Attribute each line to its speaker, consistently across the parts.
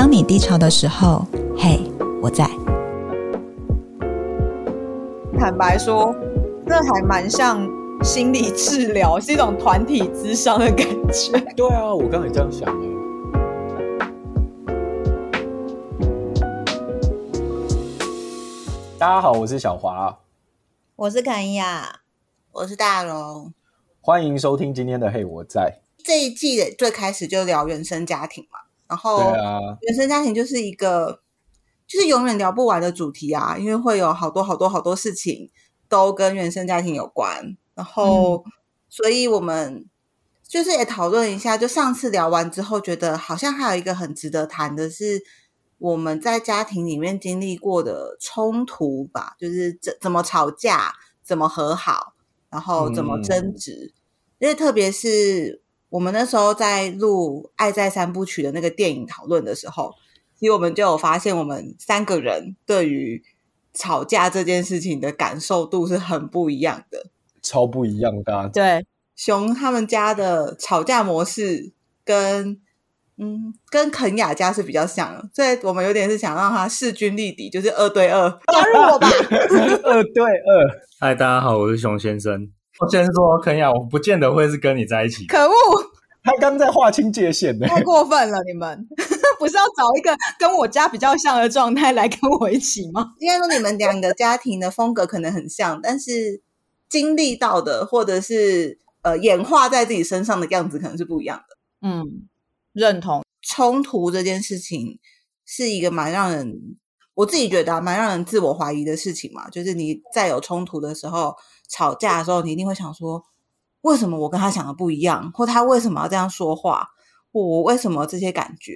Speaker 1: 当你低潮的时候，嘿，我在。
Speaker 2: 坦白说，这还蛮像心理治疗，是一种团体咨商的感觉。
Speaker 3: 对啊，我刚才也这样想的。大家好，我是小华，
Speaker 2: 我是肯亚，
Speaker 4: 我是大荣。
Speaker 3: 欢迎收听今天的《嘿我在》。
Speaker 4: 这一季的最开始就聊原生家庭嘛。然后，原生家庭就是一个，就是永远聊不完的主题啊，因为会有好多好多好多事情都跟原生家庭有关。然后，嗯、所以我们就是也讨论一下，就上次聊完之后，觉得好像还有一个很值得谈的是我们在家庭里面经历过的冲突吧，就是怎怎么吵架，怎么和好，然后怎么争执，嗯、因为特别是。我们那时候在录《爱在三部曲》的那个电影讨论的时候，其实我们就有发现，我们三个人对于吵架这件事情的感受度是很不一样的，
Speaker 3: 超不一样的啊。
Speaker 4: 对，熊他们家的吵架模式跟嗯跟肯雅家是比较像的，所以我们有点是想让他势均力敌，就是二对二，加入我吧，
Speaker 3: 二对二。
Speaker 5: 嗨，大家好，我是熊先生。我先说，肯雅，我不见得会是跟你在一起。
Speaker 2: 可恶，
Speaker 3: 他刚在划清界限呢，
Speaker 2: 太过分了！你们 不是要找一个跟我家比较像的状态来跟我一起吗？
Speaker 4: 应该说你们两个家庭的风格可能很像，但是经历到的或者是呃演化在自己身上的样子可能是不一样的。
Speaker 2: 嗯，认同。
Speaker 4: 冲突这件事情是一个蛮让人，我自己觉得啊，蛮让人自我怀疑的事情嘛。就是你在有冲突的时候。吵架的时候，你一定会想说：为什么我跟他想的不一样？或他为什么要这样说话？或我为什么这些感觉？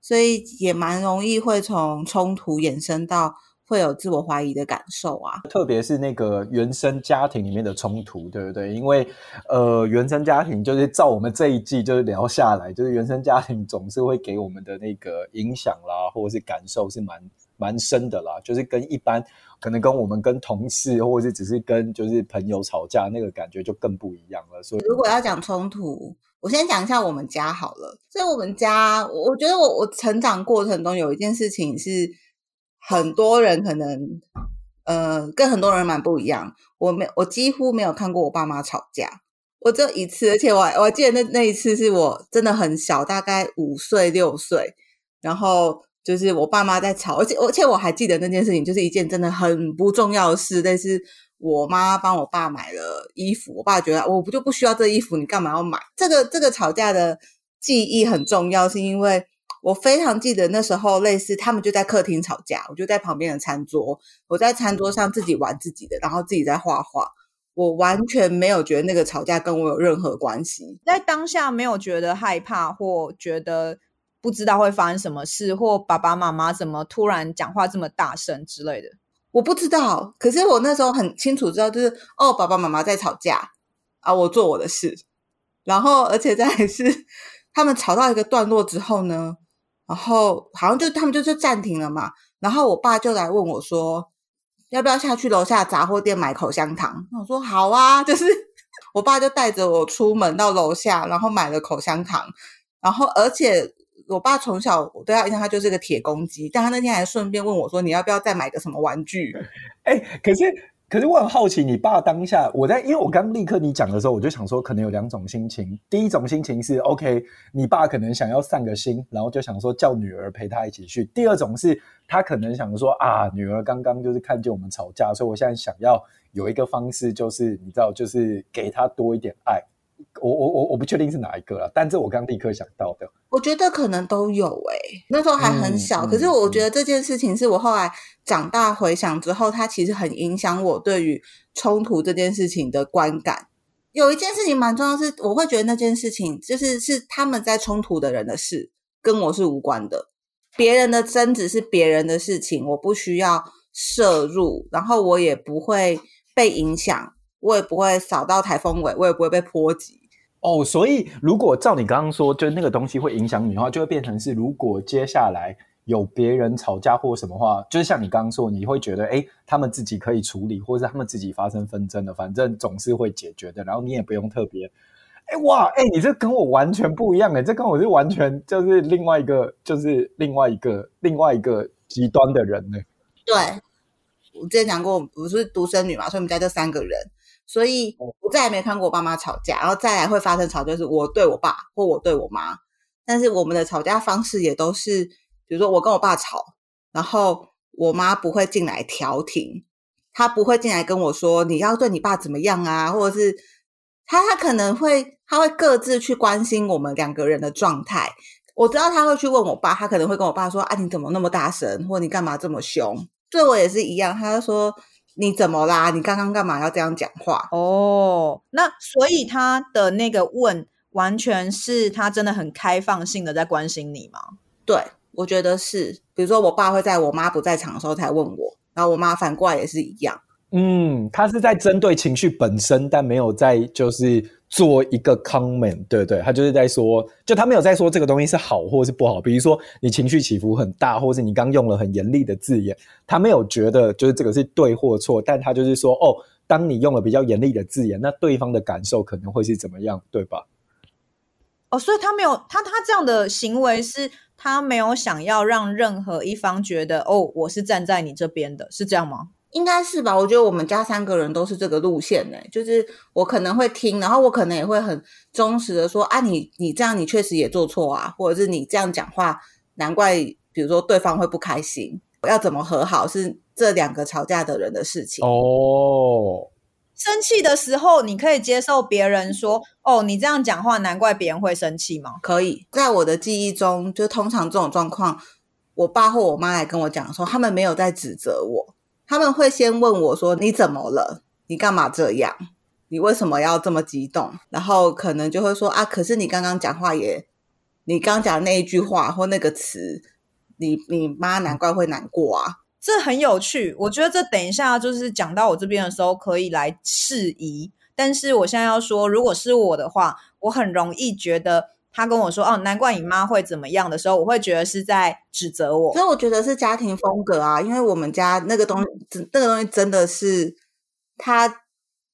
Speaker 4: 所以也蛮容易会从冲突衍生到会有自我怀疑的感受啊。
Speaker 3: 特别是那个原生家庭里面的冲突，对不对？因为呃，原生家庭就是照我们这一季就是聊下来，就是原生家庭总是会给我们的那个影响啦，或者是感受是蛮蛮深的啦，就是跟一般。可能跟我们跟同事，或者是只是跟就是朋友吵架，那个感觉就更不一样了。所以，
Speaker 4: 如果要讲冲突，我先讲一下我们家好了。所以，我们家，我觉得我我成长过程中有一件事情是很多人可能呃跟很多人蛮不一样。我没我几乎没有看过我爸妈吵架，我只有一次，而且我我记得那那一次是我真的很小，大概五岁六岁，然后。就是我爸妈在吵，而且而且我还记得那件事情，就是一件真的很不重要的事。但是我妈帮我爸买了衣服，我爸觉得我不就不需要这衣服，你干嘛要买？这个这个吵架的记忆很重要，是因为我非常记得那时候类似他们就在客厅吵架，我就在旁边的餐桌，我在餐桌上自己玩自己的，然后自己在画画，我完全没有觉得那个吵架跟我有任何关系，
Speaker 2: 在当下没有觉得害怕或觉得。不知道会发生什么事，或爸爸妈妈怎么突然讲话这么大声之类的，
Speaker 4: 我不知道。可是我那时候很清楚知道，就是哦，爸爸妈妈在吵架啊，我做我的事。然后，而且再是他们吵到一个段落之后呢，然后好像就他们就就暂停了嘛。然后我爸就来问我说，要不要下去楼下杂货店买口香糖？我说好啊，就是我爸就带着我出门到楼下，然后买了口香糖，然后而且。我爸从小我对他印象，他就是个铁公鸡。但他那天还顺便问我说：“你要不要再买个什么玩具？”
Speaker 3: 哎、可是可是我很好奇，你爸当下我在，因为我刚立刻你讲的时候，我就想说，可能有两种心情。第一种心情是 OK，你爸可能想要散个心，然后就想说叫女儿陪他一起去。第二种是他可能想说啊，女儿刚刚就是看见我们吵架，所以我现在想要有一个方式，就是你知道，就是给他多一点爱。我我我我不确定是哪一个了，但这我刚立刻想到的。
Speaker 4: 我觉得可能都有诶、欸，那时候还很小，嗯、可是我觉得这件事情是我后来长大回想之后，它其实很影响我对于冲突这件事情的观感。有一件事情蛮重要是，是我会觉得那件事情就是是他们在冲突的人的事，跟我是无关的。别人的争执是别人的事情，我不需要涉入，然后我也不会被影响。我也不会扫到台风尾，我也不会被波及。
Speaker 3: 哦，所以如果照你刚刚说，就是那个东西会影响你的话，就会变成是，如果接下来有别人吵架或什么话，就是像你刚刚说，你会觉得，哎，他们自己可以处理，或者是他们自己发生纷争的，反正总是会解决的，然后你也不用特别。哎、欸、哇，哎、欸，你这跟我完全不一样哎、欸，这跟我是完全就是另外一个，就是另外一个另外一个极端的人呢、欸。
Speaker 4: 对，我之前讲过，我是独生女嘛，所以我们家就三个人，所以我再也没看过我爸妈吵架，然后再来会发生吵架，就是我对我爸或我对我妈，但是我们的吵架方式也都是，比如说我跟我爸吵，然后我妈不会进来调停，她不会进来跟我说你要对你爸怎么样啊，或者是。她她可能会，她会各自去关心我们两个人的状态。我知道他会去问我爸，他可能会跟我爸说：“啊，你怎么那么大声？或你干嘛这么凶？”对我也是一样，他就说：“你怎么啦？你刚刚干嘛要这样讲话？”
Speaker 2: 哦，那所以他的那个问，完全是他真的很开放性的在关心你吗？
Speaker 4: 对，我觉得是。比如说，我爸会在我妈不在场的时候才问我，然后我妈反过来也是一样。
Speaker 3: 嗯，他是在针对情绪本身，但没有在就是做一个 comment，对对，他就是在说，就他没有在说这个东西是好或是不好。比如说你情绪起伏很大，或是你刚用了很严厉的字眼，他没有觉得就是这个是对或错，但他就是说，哦，当你用了比较严厉的字眼，那对方的感受可能会是怎么样，对吧？
Speaker 2: 哦，所以他没有他他这样的行为是他没有想要让任何一方觉得，哦，我是站在你这边的，是这样吗？
Speaker 4: 应该是吧，我觉得我们家三个人都是这个路线呢。就是我可能会听，然后我可能也会很忠实的说啊，你你这样你确实也做错啊，或者是你这样讲话，难怪比如说对方会不开心，要怎么和好是这两个吵架的人的事情
Speaker 3: 哦。
Speaker 2: 生气的时候，你可以接受别人说哦，你这样讲话，难怪别人会生气吗？
Speaker 4: 可以，在我的记忆中，就通常这种状况，我爸或我妈来跟我讲的时候，他们没有在指责我。他们会先问我说：“你怎么了？你干嘛这样？你为什么要这么激动？”然后可能就会说：“啊，可是你刚刚讲话也，你刚讲那一句话或那个词，你你妈难怪会难过啊。”
Speaker 2: 这很有趣，我觉得这等一下就是讲到我这边的时候可以来释疑。但是我现在要说，如果是我的话，我很容易觉得。他跟我说：“哦，难怪你妈会怎么样的时候，我会觉得是在指责我。
Speaker 4: 所以我觉得是家庭风格啊，因为我们家那个东西，那个东西真的是，它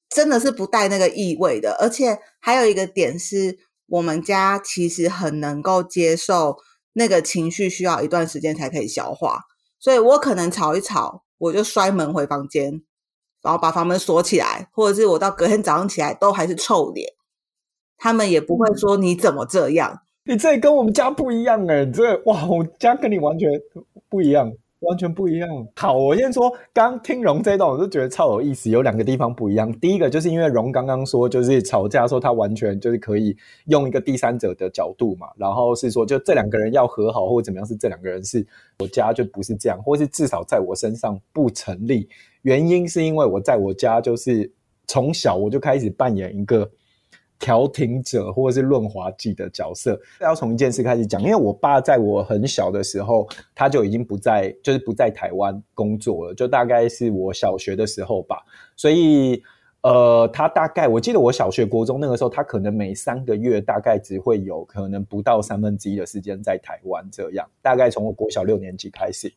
Speaker 4: 真的是不带那个意味的。而且还有一个点是，我们家其实很能够接受那个情绪需要一段时间才可以消化。所以我可能吵一吵，我就摔门回房间，然后把房门锁起来，或者是我到隔天早上起来都还是臭脸。”他们也不会说你怎么这样，
Speaker 3: 你这跟我们家不一样哎、欸，你这哇，我家跟你完全不一样，完全不一样。好，我先说，刚听荣这段，我就觉得超有意思，有两个地方不一样。第一个就是因为荣刚刚说，就是吵架说他完全就是可以用一个第三者的角度嘛，然后是说就这两个人要和好或者怎么样，是这两个人是我家就不是这样，或是至少在我身上不成立。原因是因为我在我家就是从小我就开始扮演一个。调停者或者是润滑剂的角色，要从一件事开始讲。因为我爸在我很小的时候，他就已经不在，就是不在台湾工作了，就大概是我小学的时候吧。所以，呃，他大概我记得我小学、国中那个时候，他可能每三个月大概只会有可能不到三分之一的时间在台湾这样。大概从我国小六年级开始，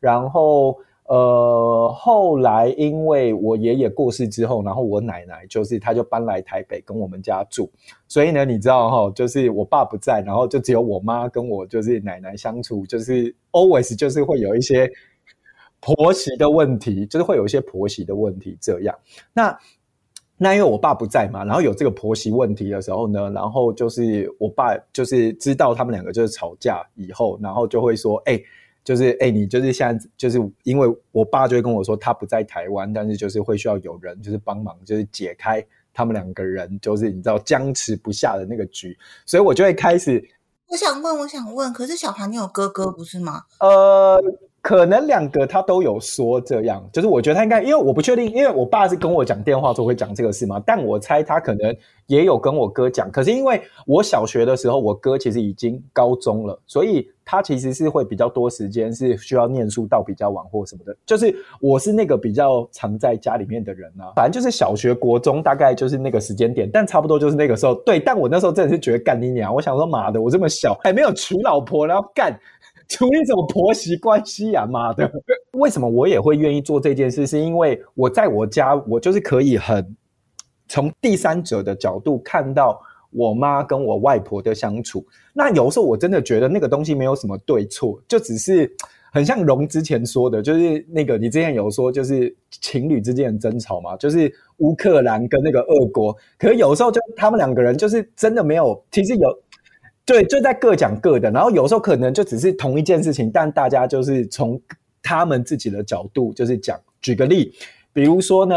Speaker 3: 然后。呃，后来因为我爷爷过世之后，然后我奶奶就是，他就搬来台北跟我们家住，所以呢，你知道哈，就是我爸不在，然后就只有我妈跟我就是奶奶相处，就是 always 就是会有一些婆媳的问题，就是会有一些婆媳的问题这样。那那因为我爸不在嘛，然后有这个婆媳问题的时候呢，然后就是我爸就是知道他们两个就是吵架以后，然后就会说，哎。就是哎、欸，你就是现在就是因为我爸就会跟我说他不在台湾，但是就是会需要有人就是帮忙，就是解开他们两个人就是你知道僵持不下的那个局，所以我就会开始。
Speaker 4: 我想问，我想问，可是小华你有哥哥不是吗？
Speaker 3: 呃。可能两个他都有说这样，就是我觉得他应该，因为我不确定，因为我爸是跟我讲电话说会讲这个事嘛，但我猜他可能也有跟我哥讲。可是因为我小学的时候，我哥其实已经高中了，所以他其实是会比较多时间是需要念书到比较晚或什么的。就是我是那个比较常在家里面的人啊，反正就是小学、国中大概就是那个时间点，但差不多就是那个时候。对，但我那时候真的是觉得干你娘！我想说妈的，我这么小还没有娶老婆，然后干。处理什么婆媳关系呀？妈的！为什么我也会愿意做这件事？是因为我在我家，我就是可以很从第三者的角度看到我妈跟我外婆的相处。那有时候我真的觉得那个东西没有什么对错，就只是很像荣之前说的，就是那个你之前有说，就是情侣之间的争吵嘛，就是乌克兰跟那个俄国。可是有时候就他们两个人就是真的没有，其实有。对，就在各讲各的，然后有时候可能就只是同一件事情，但大家就是从他们自己的角度就是讲。举个例，比如说呢，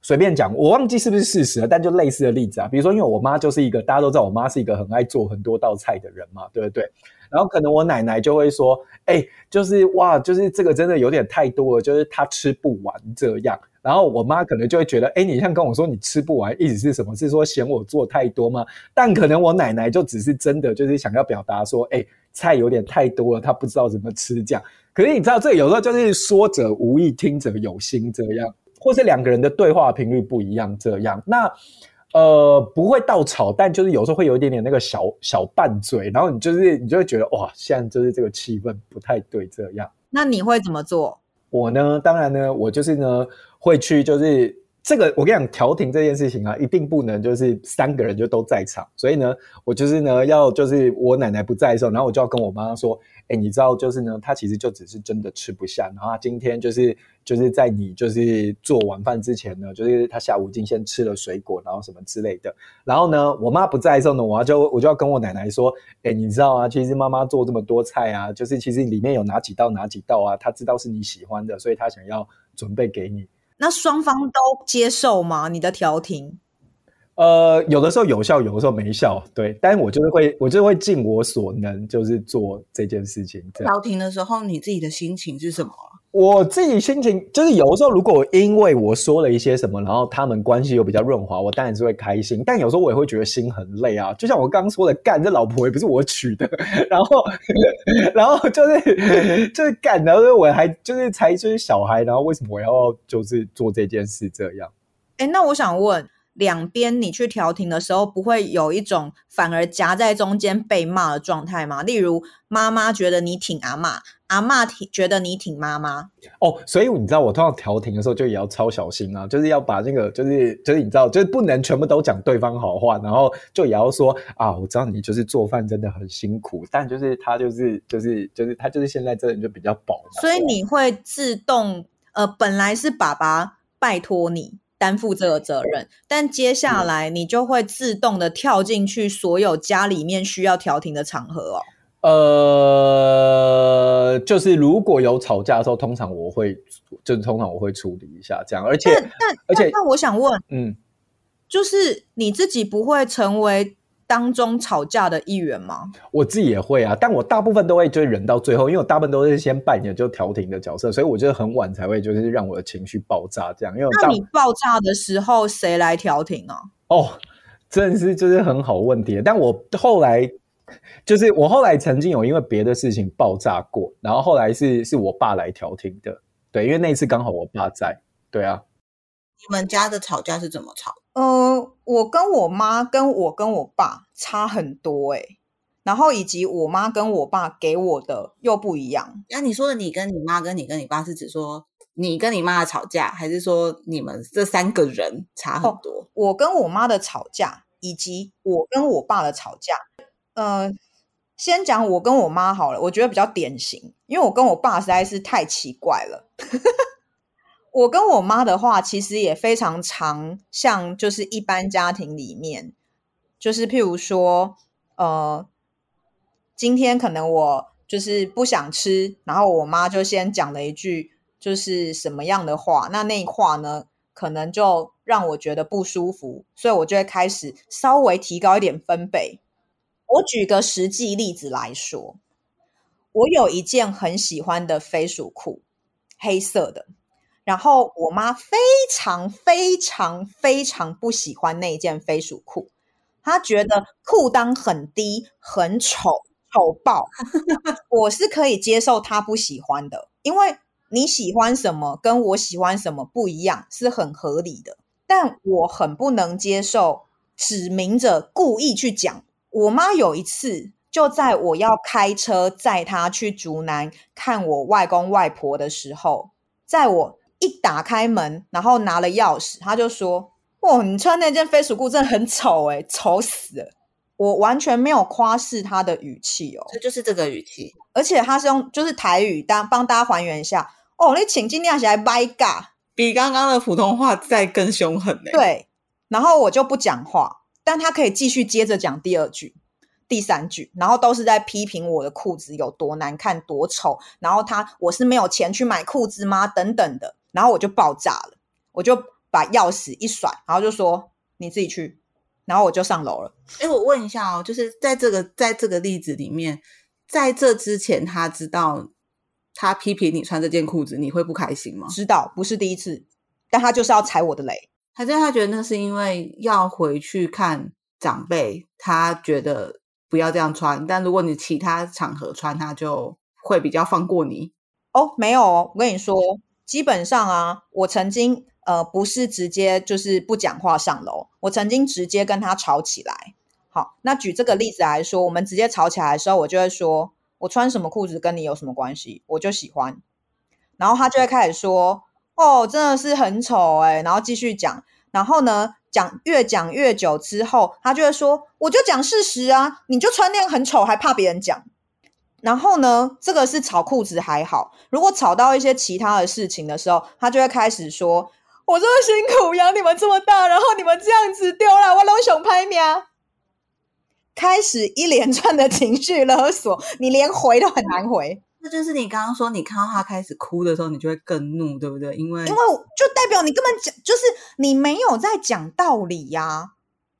Speaker 3: 随便讲，我忘记是不是事实了，但就类似的例子啊，比如说，因为我妈就是一个大家都知道，我妈是一个很爱做很多道菜的人嘛，对不对？然后可能我奶奶就会说，哎，就是哇，就是这个真的有点太多了，就是她吃不完这样。然后我妈可能就会觉得，哎，你像跟我说你吃不完，意思是什么？是说嫌我做太多吗？但可能我奶奶就只是真的就是想要表达说，哎，菜有点太多了，她不知道怎么吃这样。可是你知道，这有时候就是说者无意，听者有心这样，或是两个人的对话频率不一样这样。那呃，不会到吵，但就是有时候会有一点点那个小小拌嘴，然后你就是你就会觉得哇，现在就是这个气氛不太对这样。
Speaker 2: 那你会怎么做？
Speaker 3: 我呢，当然呢，我就是呢。会去就是这个，我跟你讲，调停这件事情啊，一定不能就是三个人就都在场。所以呢，我就是呢要就是我奶奶不在的时候，然后我就要跟我妈妈说，哎，你知道就是呢，她其实就只是真的吃不下，然后她今天就是就是在你就是做晚饭之前呢，就是他下午已经先吃了水果，然后什么之类的。然后呢，我妈不在的时候呢，我就我就要跟我奶奶说，哎，你知道啊，其实妈妈做这么多菜啊，就是其实里面有哪几道哪几道啊，她知道是你喜欢的，所以她想要准备给你。
Speaker 2: 那双方都接受吗？你的调停？
Speaker 3: 呃，有的时候有效，有的时候没效，对。但是我就是会，我就会尽我所能，就是做这件事情。
Speaker 4: 调停的时候，你自己的心情是什么？
Speaker 3: 我自己心情就是有时候，如果因为我说了一些什么，然后他们关系又比较润滑，我当然是会开心。但有时候我也会觉得心很累啊，就像我刚刚说的，干这老婆也不是我娶的，然后 然后就是就是干，然后我还就是才生小孩，然后为什么我要就是做这件事这样？
Speaker 2: 哎，那我想问。两边你去调停的时候，不会有一种反而夹在中间被骂的状态吗？例如妈妈觉得你挺阿妈，阿妈挺觉得你挺妈妈。
Speaker 3: 哦，所以你知道我通常调停的时候就也要超小心啊，就是要把那个就是就是你知道，就是不能全部都讲对方好话，然后就也要说啊，我知道你就是做饭真的很辛苦，但就是他就是就是就是他就是现在这人就比较饱，
Speaker 2: 所以你会自动呃，本来是爸爸拜托你。担负这个责任，但接下来你就会自动的跳进去所有家里面需要调停的场合哦。
Speaker 3: 呃，就是如果有吵架的时候，通常我会，就是通常我会处理一下这样，而且，
Speaker 2: 但但
Speaker 3: 而且，
Speaker 2: 那我想问，
Speaker 3: 嗯，
Speaker 2: 就是你自己不会成为当中吵架的一员吗？
Speaker 3: 我自己也会啊，但我大部分都会就忍到最后，因为我大部分都是先扮演就调停的角色，所以我觉得很晚才会就是让我的情绪爆炸这样。因为
Speaker 2: 那你爆炸的时候谁来调停啊？
Speaker 3: 哦，真的是就是很好问题。但我后来就是我后来曾经有因为别的事情爆炸过，然后后来是是我爸来调停的。对，因为那次刚好我爸在。对啊，
Speaker 4: 你们家的吵架是怎么吵？
Speaker 2: 呃，我跟我妈跟我跟我爸差很多哎、欸，然后以及我妈跟我爸给我的又不一样。
Speaker 4: 那、啊、你说的你跟你妈跟你跟你爸是指说你跟你妈的吵架，还是说你们这三个人差很多？哦、
Speaker 2: 我跟我妈的吵架，以及我跟我爸的吵架。呃，先讲我跟我妈好了，我觉得比较典型，因为我跟我爸实在是太奇怪了。我跟我妈的话，其实也非常常，像就是一般家庭里面，就是譬如说，呃，今天可能我就是不想吃，然后我妈就先讲了一句就是什么样的话，那那话呢，可能就让我觉得不舒服，所以我就会开始稍微提高一点分贝。我举个实际例子来说，我有一件很喜欢的飞鼠裤，黑色的。然后我妈非常非常非常不喜欢那件飞鼠裤，她觉得裤裆很低，很丑，丑爆。我是可以接受她不喜欢的，因为你喜欢什么跟我喜欢什么不一样，是很合理的。但我很不能接受指明着故意去讲。我妈有一次就在我要开车载她去竹南看我外公外婆的时候，在我。一打开门，然后拿了钥匙，他就说：“哦，你穿那件飞鼠裤真的很丑诶，丑死了。”我完全没有夸饰他的语气哦，
Speaker 4: 这就是这个语气，
Speaker 2: 而且他是用就是台语当帮大家还原一下。哦，你请尽量起来掰嘎，
Speaker 4: 比刚刚的普通话再更凶狠呢。
Speaker 2: 对，然后我就不讲话，但他可以继续接着讲第二句、第三句，然后都是在批评我的裤子有多难看、多丑，然后他我是没有钱去买裤子吗？等等的，然后我就爆炸了，我就把钥匙一甩，然后就说你自己去。然后我就上楼了。
Speaker 4: 哎，我问一下哦，就是在这个在这个例子里面，在这之前他知道他批评你穿这件裤子，你会不开心吗？
Speaker 2: 知道，不是第一次，但他就是要踩我的雷。
Speaker 4: 反正他觉得那是因为要回去看长辈，他觉得不要这样穿。但如果你其他场合穿，他就会比较放过你。
Speaker 2: 哦，没有哦，我跟你说，基本上啊，我曾经。呃，不是直接就是不讲话上楼。我曾经直接跟他吵起来。好，那举这个例子来说，我们直接吵起来的时候，我就会说：“我穿什么裤子跟你有什么关系？我就喜欢。”然后他就会开始说：“哦，真的是很丑哎。”然后继续讲。然后呢，讲越讲越久之后，他就会说：“我就讲事实啊，你就穿那样很丑，还怕别人讲？”然后呢，这个是吵裤子还好。如果吵到一些其他的事情的时候，他就会开始说。我这么辛苦养你们这么大，然后你们这样子丢了，我拢想拍命。开始一连串的情绪勒索，你连回都很难回。
Speaker 4: 那就是你刚刚说，你看到他开始哭的时候，你就会更怒，对不对？因为
Speaker 2: 因为就代表你根本讲，就是你没有在讲道理呀、啊，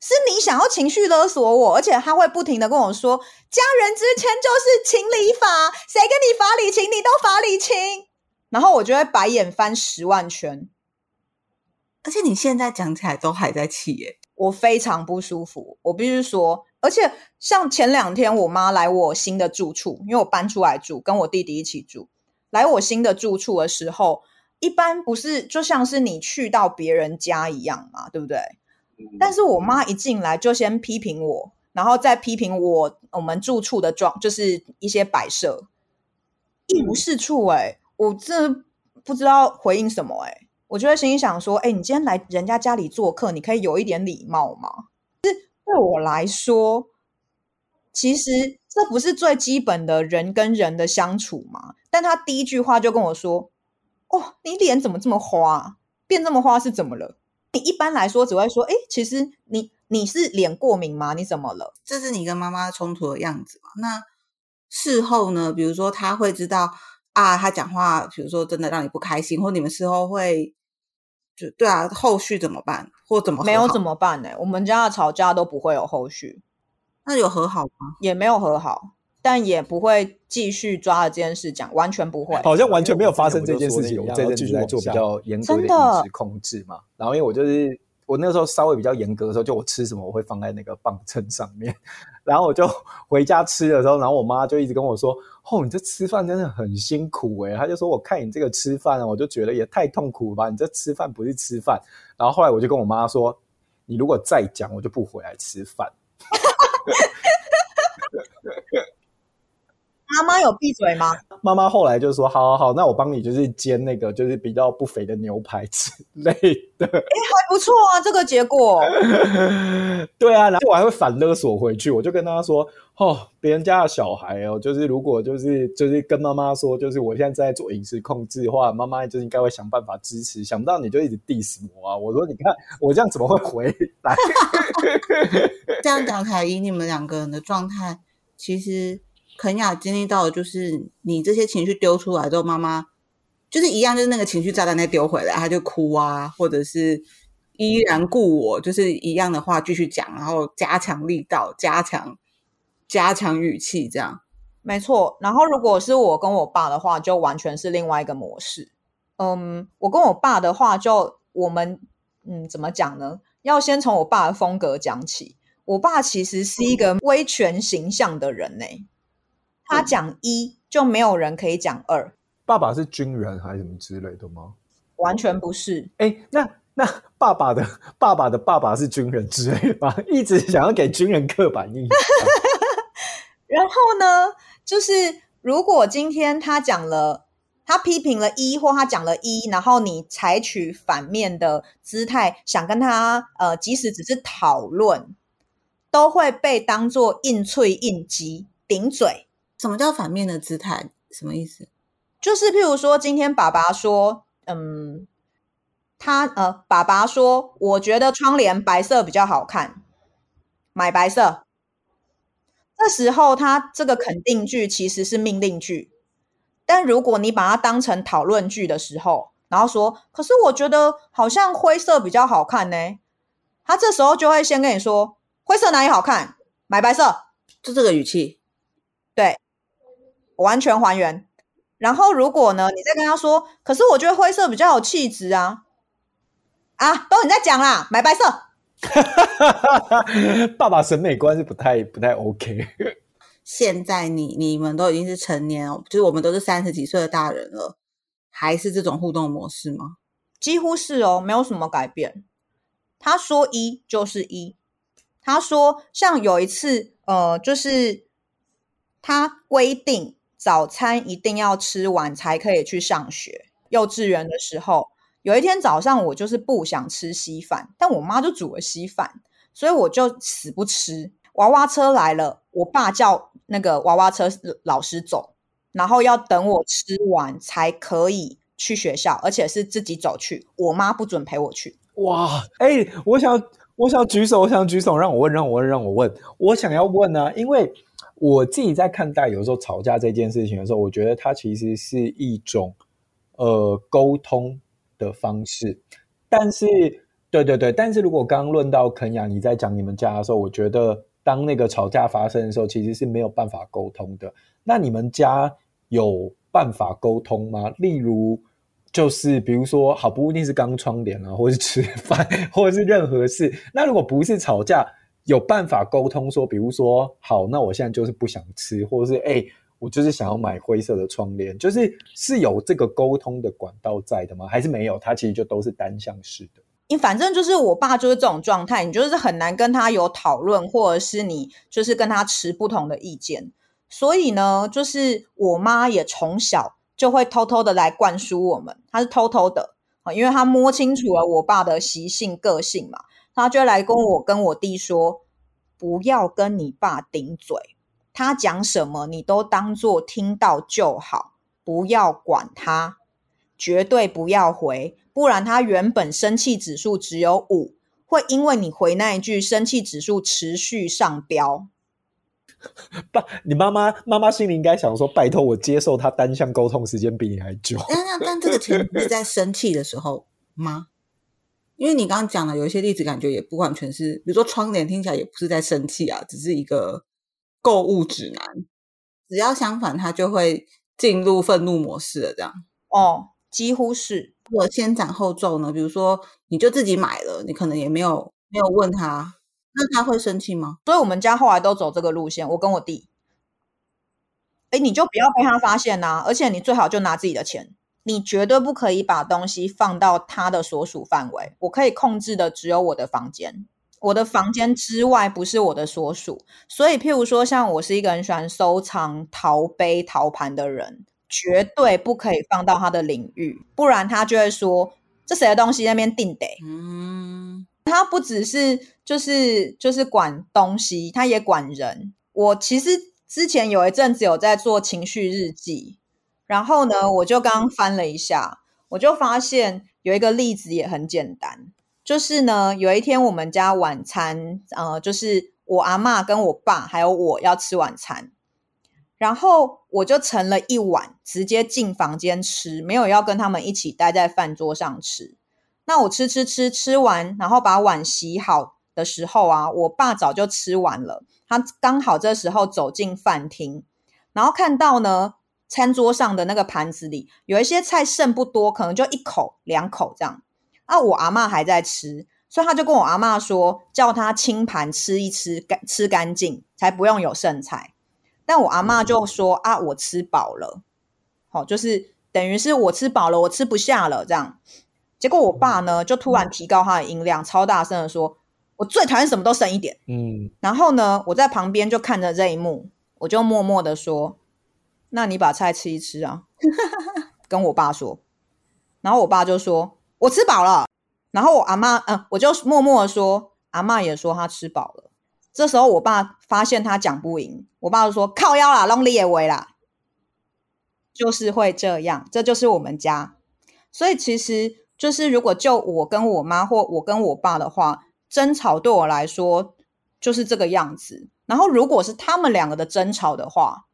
Speaker 2: 是你想要情绪勒索我，而且他会不停的跟我说，家人之间就是情理法，谁跟你法理情，你都法理情。然后我就会白眼翻十万圈。
Speaker 4: 而且你现在讲起来都还在气耶，
Speaker 2: 我非常不舒服，我必须说。而且像前两天我妈来我新的住处，因为我搬出来住，跟我弟弟一起住。来我新的住处的时候，一般不是就像是你去到别人家一样嘛，对不对？但是我妈一进来就先批评我，然后再批评我我们住处的装，就是一些摆设，一无是处哎，我这不知道回应什么哎。我就会心里想说：“哎，你今天来人家家里做客，你可以有一点礼貌吗？”是对我来说，其实这不是最基本的人跟人的相处吗？但他第一句话就跟我说：“哦，你脸怎么这么花？变这么花是怎么了？”你一般来说只会说：“哎，其实你你是脸过敏吗？你怎么了？”
Speaker 4: 这是你跟妈妈冲突的样子嘛？那事后呢？比如说他会知道啊，他讲话，比如说真的让你不开心，或你们事后会。就对啊，后续怎么办？或怎么
Speaker 2: 没有怎么办呢？我们家的吵架都不会有后续。
Speaker 4: 那有和好吗？
Speaker 2: 也没有和好，但也不会继续抓着这件事讲，完全不会。
Speaker 3: 好像完全没有发生这件事情。我这阵子在做比较严格的饮食控制嘛，然后因为我就是。我那个时候稍微比较严格的时候，就我吃什么我会放在那个磅秤上面，然后我就回家吃的时候，然后我妈就一直跟我说：“哦，你这吃饭真的很辛苦诶。”她就说：“我看你这个吃饭啊，我就觉得也太痛苦了吧，你这吃饭不是吃饭。”然后后来我就跟我妈说：“你如果再讲，我就不回来吃饭。”
Speaker 2: 妈妈有闭嘴吗？
Speaker 3: 妈妈后来就说：“好好好，那我帮你就是煎那个就是比较不肥的牛排之类的。”哎，
Speaker 2: 还不错啊，这个结果。
Speaker 3: 对啊，然后我还会反勒索回去，我就跟他说：“哦，别人家的小孩哦，就是如果就是就是跟妈妈说，就是我现在在做饮食控制的话，妈妈就应该会想办法支持。想不到你就一直 diss 我啊！我说你看我这样怎么会回来？
Speaker 4: 这样讲，凯怡，你们两个人的状态其实。”肯雅经历到的就是你这些情绪丢出来之后，妈妈就是一样，就是那个情绪炸弹再丢回来，她就哭啊，或者是依然故我，就是一样的话继续讲，然后加强力道，加强加强语气，这样
Speaker 2: 没错。然后如果是我跟我爸的话，就完全是另外一个模式。嗯，我跟我爸的话，就我们嗯怎么讲呢？要先从我爸的风格讲起。我爸其实是一个威权形象的人呢、他讲一，就没有人可以讲二。
Speaker 3: 爸爸是军人还是什么之类的吗？
Speaker 2: 完全不是。
Speaker 3: 哎，那那爸爸的爸爸的爸爸是军人之类的吗？一直想要给军人刻板印象。
Speaker 2: 然后呢，就是如果今天他讲了，他批评了一，或他讲了一，然后你采取反面的姿态，想跟他呃，即使只是讨论。都会被当做硬脆硬击顶嘴。
Speaker 4: 什么叫反面的姿态？什么意思？
Speaker 2: 就是譬如说，今天爸爸说，嗯，他呃，爸爸说，我觉得窗帘白色比较好看，买白色。这时候，他这个肯定句其实是命令句，但如果你把它当成讨论句的时候，然后说，可是我觉得好像灰色比较好看呢，他这时候就会先跟你说，灰色哪里好看？买白色，
Speaker 4: 就这个语气，
Speaker 2: 对。完全还原，然后如果呢，你再跟他说，可是我觉得灰色比较有气质啊，啊，都你在讲啦，买白色。
Speaker 3: 爸爸审美观是不太不太 OK。
Speaker 4: 现在你你们都已经是成年，就是我们都是三十几岁的大人了，还是这种互动模式吗？
Speaker 2: 几乎是哦，没有什么改变。他说一就是一，他说像有一次，呃，就是他规定。早餐一定要吃完才可以去上学。幼稚园的时候，有一天早上我就是不想吃稀饭，但我妈就煮了稀饭，所以我就死不吃。娃娃车来了，我爸叫那个娃娃车老师走，然后要等我吃完才可以去学校，而且是自己走去，我妈不准陪我去。
Speaker 3: 哇，哎、我想，我想举手，我想举手，让我问，让我问，让我问，我想要问呢、啊，因为。我自己在看待有时候吵架这件事情的时候，我觉得它其实是一种呃沟通的方式。但是，对对对，但是如果刚刚论到肯雅你在讲你们家的时候，我觉得当那个吵架发生的时候，其实是没有办法沟通的。那你们家有办法沟通吗？例如，就是比如说，好，不一定是刚窗帘啊，或是吃饭，或者是任何事。那如果不是吵架，有办法沟通说，比如说，好，那我现在就是不想吃，或者是，哎，我就是想要买灰色的窗帘，就是是有这个沟通的管道在的吗？还是没有？它其实就都是单向式的。
Speaker 2: 你反正就是我爸就是这种状态，你就是很难跟他有讨论，或者是你就是跟他持不同的意见。所以呢，就是我妈也从小就会偷偷的来灌输我们，她是偷偷的啊，因为她摸清楚了我爸的习性、个性嘛。他就来跟我跟我弟说，不要跟你爸顶嘴，他讲什么你都当做听到就好，不要管他，绝对不要回，不然他原本生气指数只有五，会因为你回那一句生气指数持续上飙。
Speaker 3: 爸，你妈妈妈妈心里应该想说，拜托我接受他单向沟通时间比你还久。
Speaker 4: 但但但这个前提是在生气的时候吗？因为你刚刚讲的有一些例子，感觉也不完全是，比如说窗帘听起来也不是在生气啊，只是一个购物指南。只要相反，他就会进入愤怒模式了。这样
Speaker 2: 哦，几乎是。
Speaker 4: 我先斩后奏呢，比如说你就自己买了，你可能也没有没有问他，那他会生气吗？
Speaker 2: 所以我们家后来都走这个路线，我跟我弟。哎，你就不要被他发现呐、啊，而且你最好就拿自己的钱。你绝对不可以把东西放到他的所属范围。我可以控制的只有我的房间，我的房间之外不是我的所属。所以，譬如说，像我是一个很喜欢收藏陶杯、陶盘的人，绝对不可以放到他的领域，不然他就会说这谁的东西那边定得。嗯，他不只是就是就是管东西，他也管人。我其实之前有一阵子有在做情绪日记。然后呢，我就刚翻了一下，我就发现有一个例子也很简单，就是呢，有一天我们家晚餐，呃，就是我阿妈跟我爸还有我要吃晚餐，然后我就盛了一碗，直接进房间吃，没有要跟他们一起待在饭桌上吃。那我吃吃吃吃完，然后把碗洗好的时候啊，我爸早就吃完了，他刚好这时候走进饭厅，然后看到呢。餐桌上的那个盘子里有一些菜剩不多，可能就一口两口这样。啊，我阿妈还在吃，所以他就跟我阿妈说，叫他清盘吃一吃，干吃干净，才不用有剩菜。但我阿妈就说啊，我吃饱了，好，就是等于是我吃饱了，我吃不下了这样。结果我爸呢，就突然提高他的音量，超大声的说：“我最讨厌什么都剩一点。”嗯，然后呢，我在旁边就看着这一幕，我就默默的说。那你把菜吃一吃啊，跟我爸说，然后我爸就说：“我吃饱了。”然后我阿嬷，嗯、我就默默的说：“阿嬷也说她吃饱了。”这时候我爸发现他讲不赢，我爸就说靠腰啦，Long 也为啦，就是会这样，这就是我们家。所以其实就是如果就我跟我妈或我跟我爸的话，争吵对我来说就是这个样子。然后如果是他们两个的争吵的话，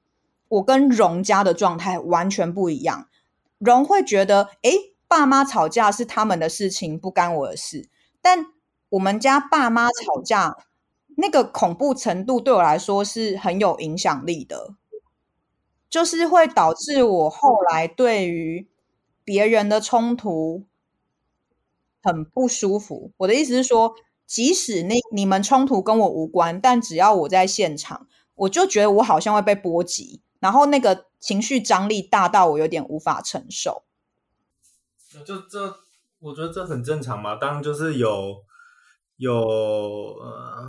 Speaker 2: 我跟荣家的状态完全不一样。荣会觉得，诶，爸妈吵架是他们的事情，不干我的事。但我们家爸妈吵架。那个恐怖程度对我来说是很有影响力的，就是会导致我后来对于别人的冲突很不舒服。我的意思是说，即使那你们冲突跟我无关，但只要我在现场，我就觉得我好像会被波及，然后那个情绪张力大到我有点无法承受。
Speaker 5: 就这，我觉得这很正常嘛。当就是有。有呃，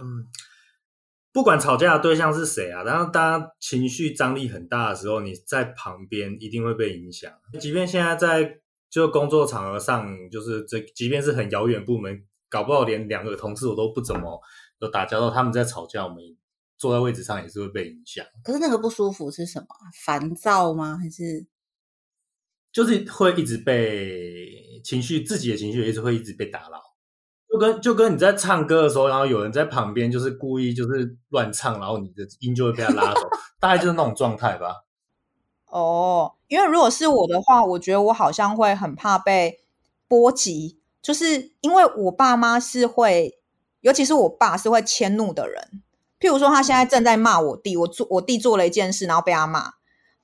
Speaker 5: 不管吵架的对象是谁啊，然后当情绪张力很大的时候，你在旁边一定会被影响。即便现在在就工作场合上，就是这，即便是很遥远部门，搞不好连两个同事我都不怎么有打交道，他们在吵架，我们坐在位置上也是会被影响。
Speaker 4: 可是那个不舒服是什么？烦躁吗？还是
Speaker 5: 就是会一直被情绪，自己的情绪也是会一直被打扰。就跟就跟你在唱歌的时候，然后有人在旁边就是故意就是乱唱，然后你的音就会被他拉走，大概就是那种状态吧。
Speaker 2: 哦，因为如果是我的话，我觉得我好像会很怕被波及，就是因为我爸妈是会，尤其是我爸是会迁怒的人。譬如说，他现在正在骂我弟，我做我弟做了一件事，然后被他骂。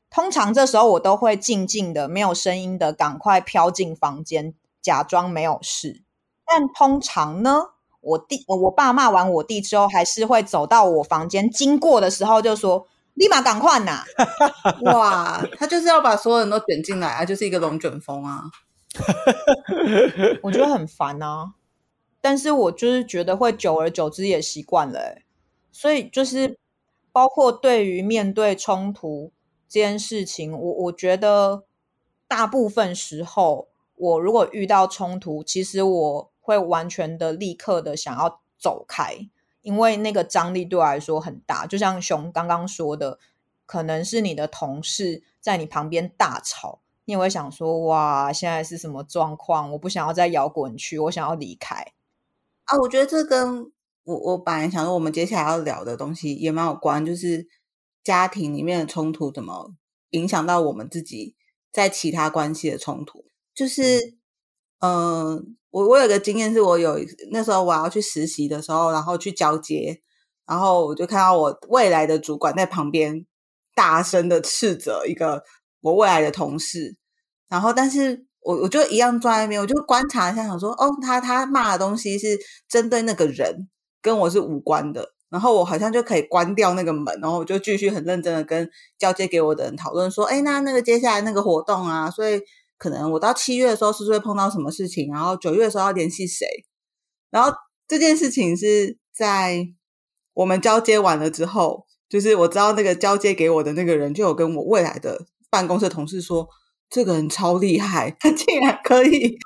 Speaker 2: 通常这时候我都会静静的、没有声音的，赶快飘进房间，假装没有事。但通常呢，我弟我爸骂完我弟之后，还是会走到我房间，经过的时候就说：“立马赶快呐！”
Speaker 4: 哇，他就是要把所有人都卷进来啊，就是一个龙卷风啊！
Speaker 2: 我觉得很烦啊，但是我就是觉得会久而久之也习惯了欸，所以就是包括对于面对冲突这件事情，我我觉得大部分时候，我如果遇到冲突，其实我。会完全的立刻的想要走开，因为那个张力对我来说很大。就像熊刚刚说的，可能是你的同事在你旁边大吵，你也会想说：“哇，现在是什么状况？我不想要再摇滚区，我想要离开。”
Speaker 4: 啊，我觉得这跟我我本来想说我们接下来要聊的东西也蛮有关，就是家庭里面的冲突怎么影响到我们自己在其他关系的冲突，就是嗯。呃我我有个经验，是我有那时候我要去实习的时候，然后去交接，然后我就看到我未来的主管在旁边大声的斥责一个我未来的同事，然后但是我我就一样坐在那边，我就观察一下，想说哦，他他骂的东西是针对那个人，跟我是无关的，然后我好像就可以关掉那个门，然后我就继续很认真的跟交接给我的人讨论说，哎，那那个接下来那个活动啊，所以。可能我到七月的时候是不是会碰到什么事情？然后九月的时候要联系谁？然后这件事情是在我们交接完了之后，就是我知道那个交接给我的那个人就有跟我未来的办公室同事说，这个人超厉害，他竟然可以。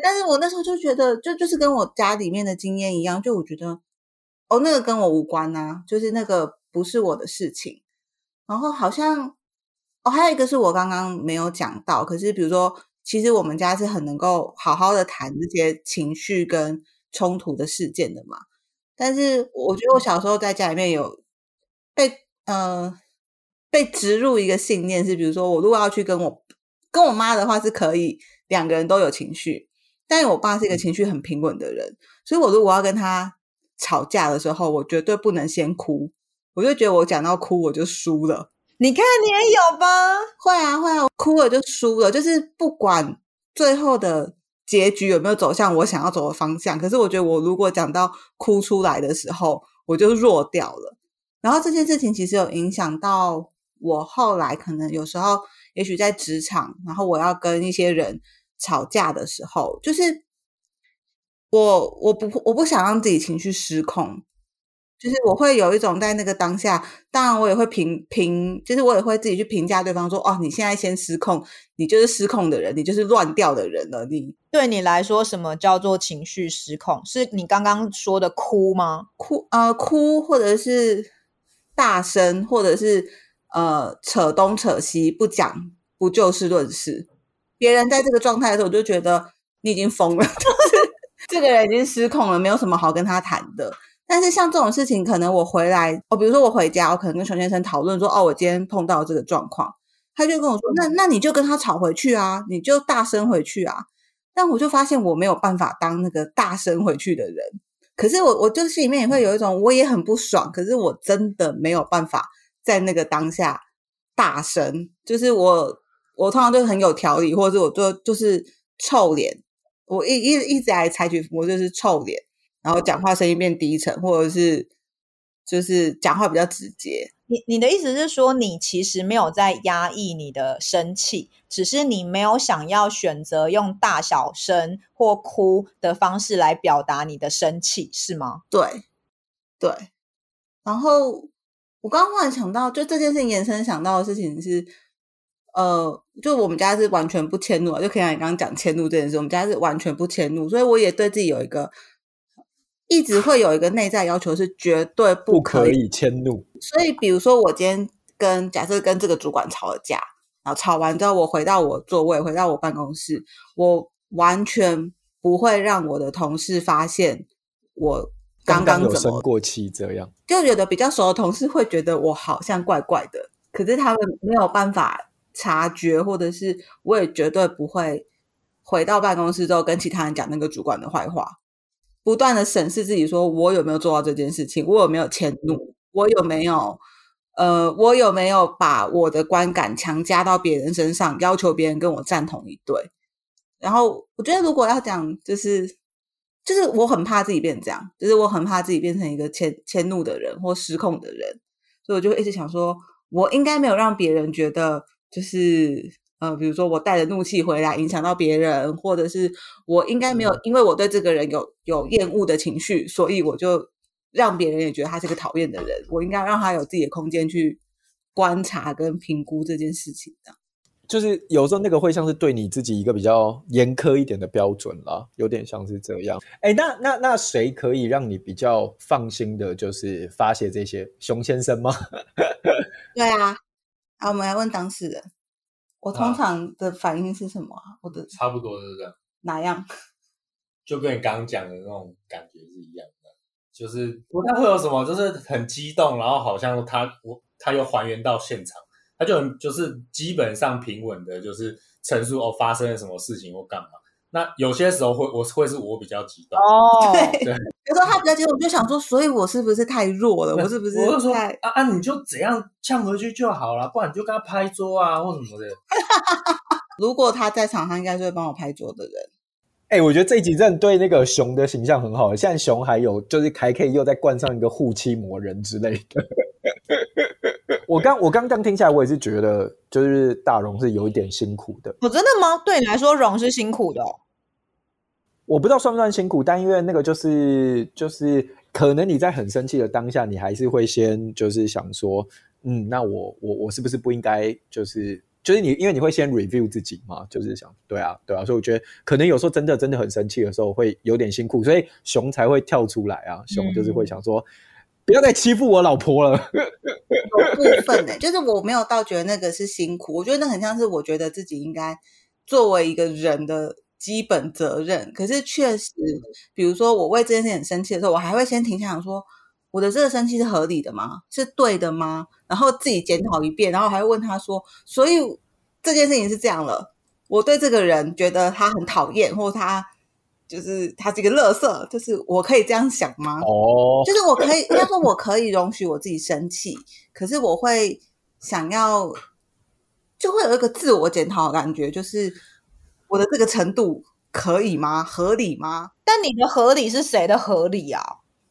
Speaker 4: 但是我那时候就觉得，就就是跟我家里面的经验一样，就我觉得哦，那个跟我无关呐，就是那个不是我的事情。然后好像。哦，还有一个是我刚刚没有讲到，可是比如说，其实我们家是很能够好好的谈这些情绪跟冲突的事件的嘛。但是我觉得我小时候在家里面有被呃被植入一个信念，是比如说我如果要去跟我跟我妈的话是可以两个人都有情绪，但是我爸是一个情绪很平稳的人，所以我如果要跟他吵架的时候，我绝对不能先哭，我就觉得我讲到哭我就输了。
Speaker 2: 你看，你也有吧？
Speaker 4: 会啊，会啊，哭了就输了。就是不管最后的结局有没有走向我想要走的方向，可是我觉得我如果讲到哭出来的时候，我就弱掉了。然后这件事情其实有影响到我后来，可能有时候，也许在职场，然后我要跟一些人吵架的时候，就是我我不我不想让自己情绪失控。就是我会有一种在那个当下，当然我也会评评，就是我也会自己去评价对方说，哦，你现在先失控，你就是失控的人，你就是乱掉的人了。你
Speaker 2: 对你来说，什么叫做情绪失控？是你刚刚说的哭吗？
Speaker 4: 哭呃哭，或者是大声，或者是呃扯东扯西，不讲不就事论事。别人在这个状态的时候，我就觉得你已经疯了，就是这个人已经失控了，没有什么好跟他谈的。但是像这种事情，可能我回来哦，比如说我回家，我可能跟熊先生讨论说，哦，我今天碰到这个状况，他就跟我说，那那你就跟他吵回去啊，你就大声回去啊。但我就发现我没有办法当那个大声回去的人，可是我我就心里面也会有一种，我也很不爽，可是我真的没有办法在那个当下大声，就是我我通常都很有条理，或者是我就就是臭脸，我一一一直来采取我就是臭脸。然后讲话声音变低沉，或者是就是讲话比较直接。
Speaker 2: 你你的意思是说，你其实没有在压抑你的生气，只是你没有想要选择用大小声或哭的方式来表达你的生气，是吗？
Speaker 4: 对对。然后我刚刚忽然想到，就这件事情延伸想到的事情是，呃，就我们家是完全不迁怒，就可以像你刚刚讲迁怒这件事，我们家是完全不迁怒，所以我也对自己有一个。一直会有一个内在要求，是绝对不可以，
Speaker 3: 迁怒。
Speaker 4: 所以，比如说，我今天跟假设跟这个主管吵了架，然后吵完之后，我回到我座位，回到我办公室，我完全不会让我的同事发现我刚刚怎么
Speaker 3: 刚刚有生过气，这样
Speaker 4: 就有的比较熟的同事会觉得我好像怪怪的，可是他们没有办法察觉，或者是我也绝对不会回到办公室之后跟其他人讲那个主管的坏话。不断的审视自己，说我有没有做到这件事情？我有没有迁怒？我有没有呃，我有没有把我的观感强加到别人身上，要求别人跟我站同一队？然后我觉得，如果要讲，就是就是我很怕自己变这样，就是我很怕自己变成一个迁迁怒的人或失控的人，所以我就一直想说，我应该没有让别人觉得就是。呃，比如说我带着怒气回来，影响到别人，或者是我应该没有，因为我对这个人有有厌恶的情绪，所以我就让别人也觉得他是个讨厌的人。我应该让他有自己的空间去观察跟评估这件事情的。
Speaker 3: 就是有时候那个会像是对你自己一个比较严苛一点的标准啦，有点像是这样。哎，那那那谁可以让你比较放心的，就是发泄这些？熊先生吗？
Speaker 4: 对啊，好，我们来问当事人。我通常的反应是什么？啊、我的
Speaker 5: 差不多是这样。
Speaker 4: 哪样？
Speaker 5: 就跟你刚刚讲的那种感觉是一样的，就是不太会有什么，就是很激动，然后好像他我他又还原到现场，他就很就是基本上平稳的，就是陈述哦发生了什么事情或干嘛。那有些时候会我会是我比较激动
Speaker 4: 哦，对，对有时候他比较激动，我就想说，所以我是不是太弱了？我是不是太？
Speaker 5: 我就说啊啊，你就怎样呛回去就好了，不然你就跟他拍桌啊，或什么的。
Speaker 4: 如果他在场，他应该是会帮我拍桌的人。
Speaker 3: 哎、欸，我觉得这一集真的对那个熊的形象很好。现在熊还有就是还可以又再冠上一个护妻魔人之类的。我刚我刚刚听下来，我也是觉得就是大荣是有一点辛苦的。
Speaker 2: 我、哦、真的吗？对你来说，荣是辛苦的、哦。
Speaker 3: 我不知道算不算辛苦，但因为那个就是就是可能你在很生气的当下，你还是会先就是想说，嗯，那我我我是不是不应该就是就是你因为你会先 review 自己嘛，就是想对啊对啊，所以我觉得可能有时候真的真的很生气的时候会有点辛苦，所以熊才会跳出来啊，熊就是会想说、嗯、不要再欺负我老婆了。
Speaker 4: 有部分呢、欸，就是我没有到觉得那个是辛苦，我觉得那很像是我觉得自己应该作为一个人的。基本责任，可是确实，比如说我为这件事情很生气的时候，我还会先停下来说，我的这个生气是合理的吗？是对的吗？然后自己检讨一遍，然后还会问他说，所以这件事情是这样了，我对这个人觉得他很讨厌，或他就是他这个垃圾，就是我可以这样想吗？
Speaker 3: 哦，
Speaker 4: 就是我可以，应该说我可以容许我自己生气，可是我会想要，就会有一个自我检讨的感觉，就是。我的这个程度可以吗？合理吗？
Speaker 2: 但你的合理是谁的合理啊？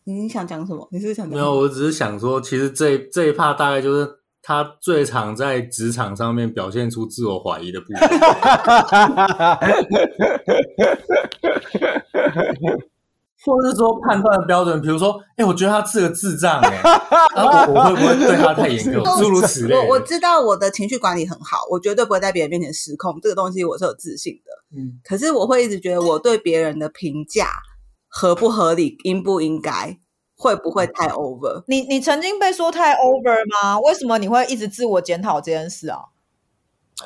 Speaker 4: 你想讲什么？你是不是想讲什么？
Speaker 5: 没有，我只是想说，其实这这一趴大概就是他最常在职场上面表现出自我怀疑的部分。或者是说判断的标准，比如说，哎，我觉得他是个智障，哎，然后我我会不会对他太严格？诸如此类。
Speaker 4: 我我知道我的情绪管理很好，我绝对不会在别人面前失控，这个东西我是有自信的。嗯，可是我会一直觉得我对别人的评价合不合理，应不应该，会不会太 over？
Speaker 2: 你你曾经被说太 over 吗？为什么你会一直自我检讨这件事啊？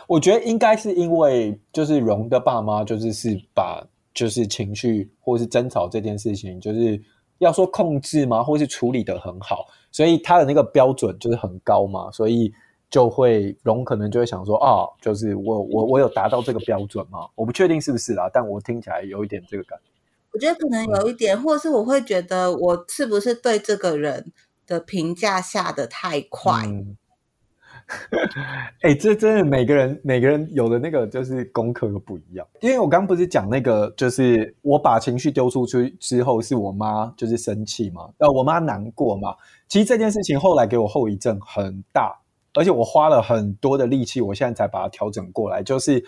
Speaker 3: 我觉得应该是因为就是荣的爸妈就是是把。就是情绪或是争吵这件事情，就是要说控制吗？或是处理的很好，所以他的那个标准就是很高嘛，所以就会荣可能就会想说啊，就是我我我有达到这个标准吗？我不确定是不是啦，但我听起来有一点这个感觉。
Speaker 4: 我觉得可能有一点，嗯、或者是我会觉得我是不是对这个人的评价下的太快。嗯
Speaker 3: 哎、这真的每个人每个人有的那个就是功课都不一样。因为我刚刚不是讲那个，就是我把情绪丢出去之后，是我妈就是生气嘛，呃，我妈难过嘛。其实这件事情后来给我后遗症很大，而且我花了很多的力气，我现在才把它调整过来。就是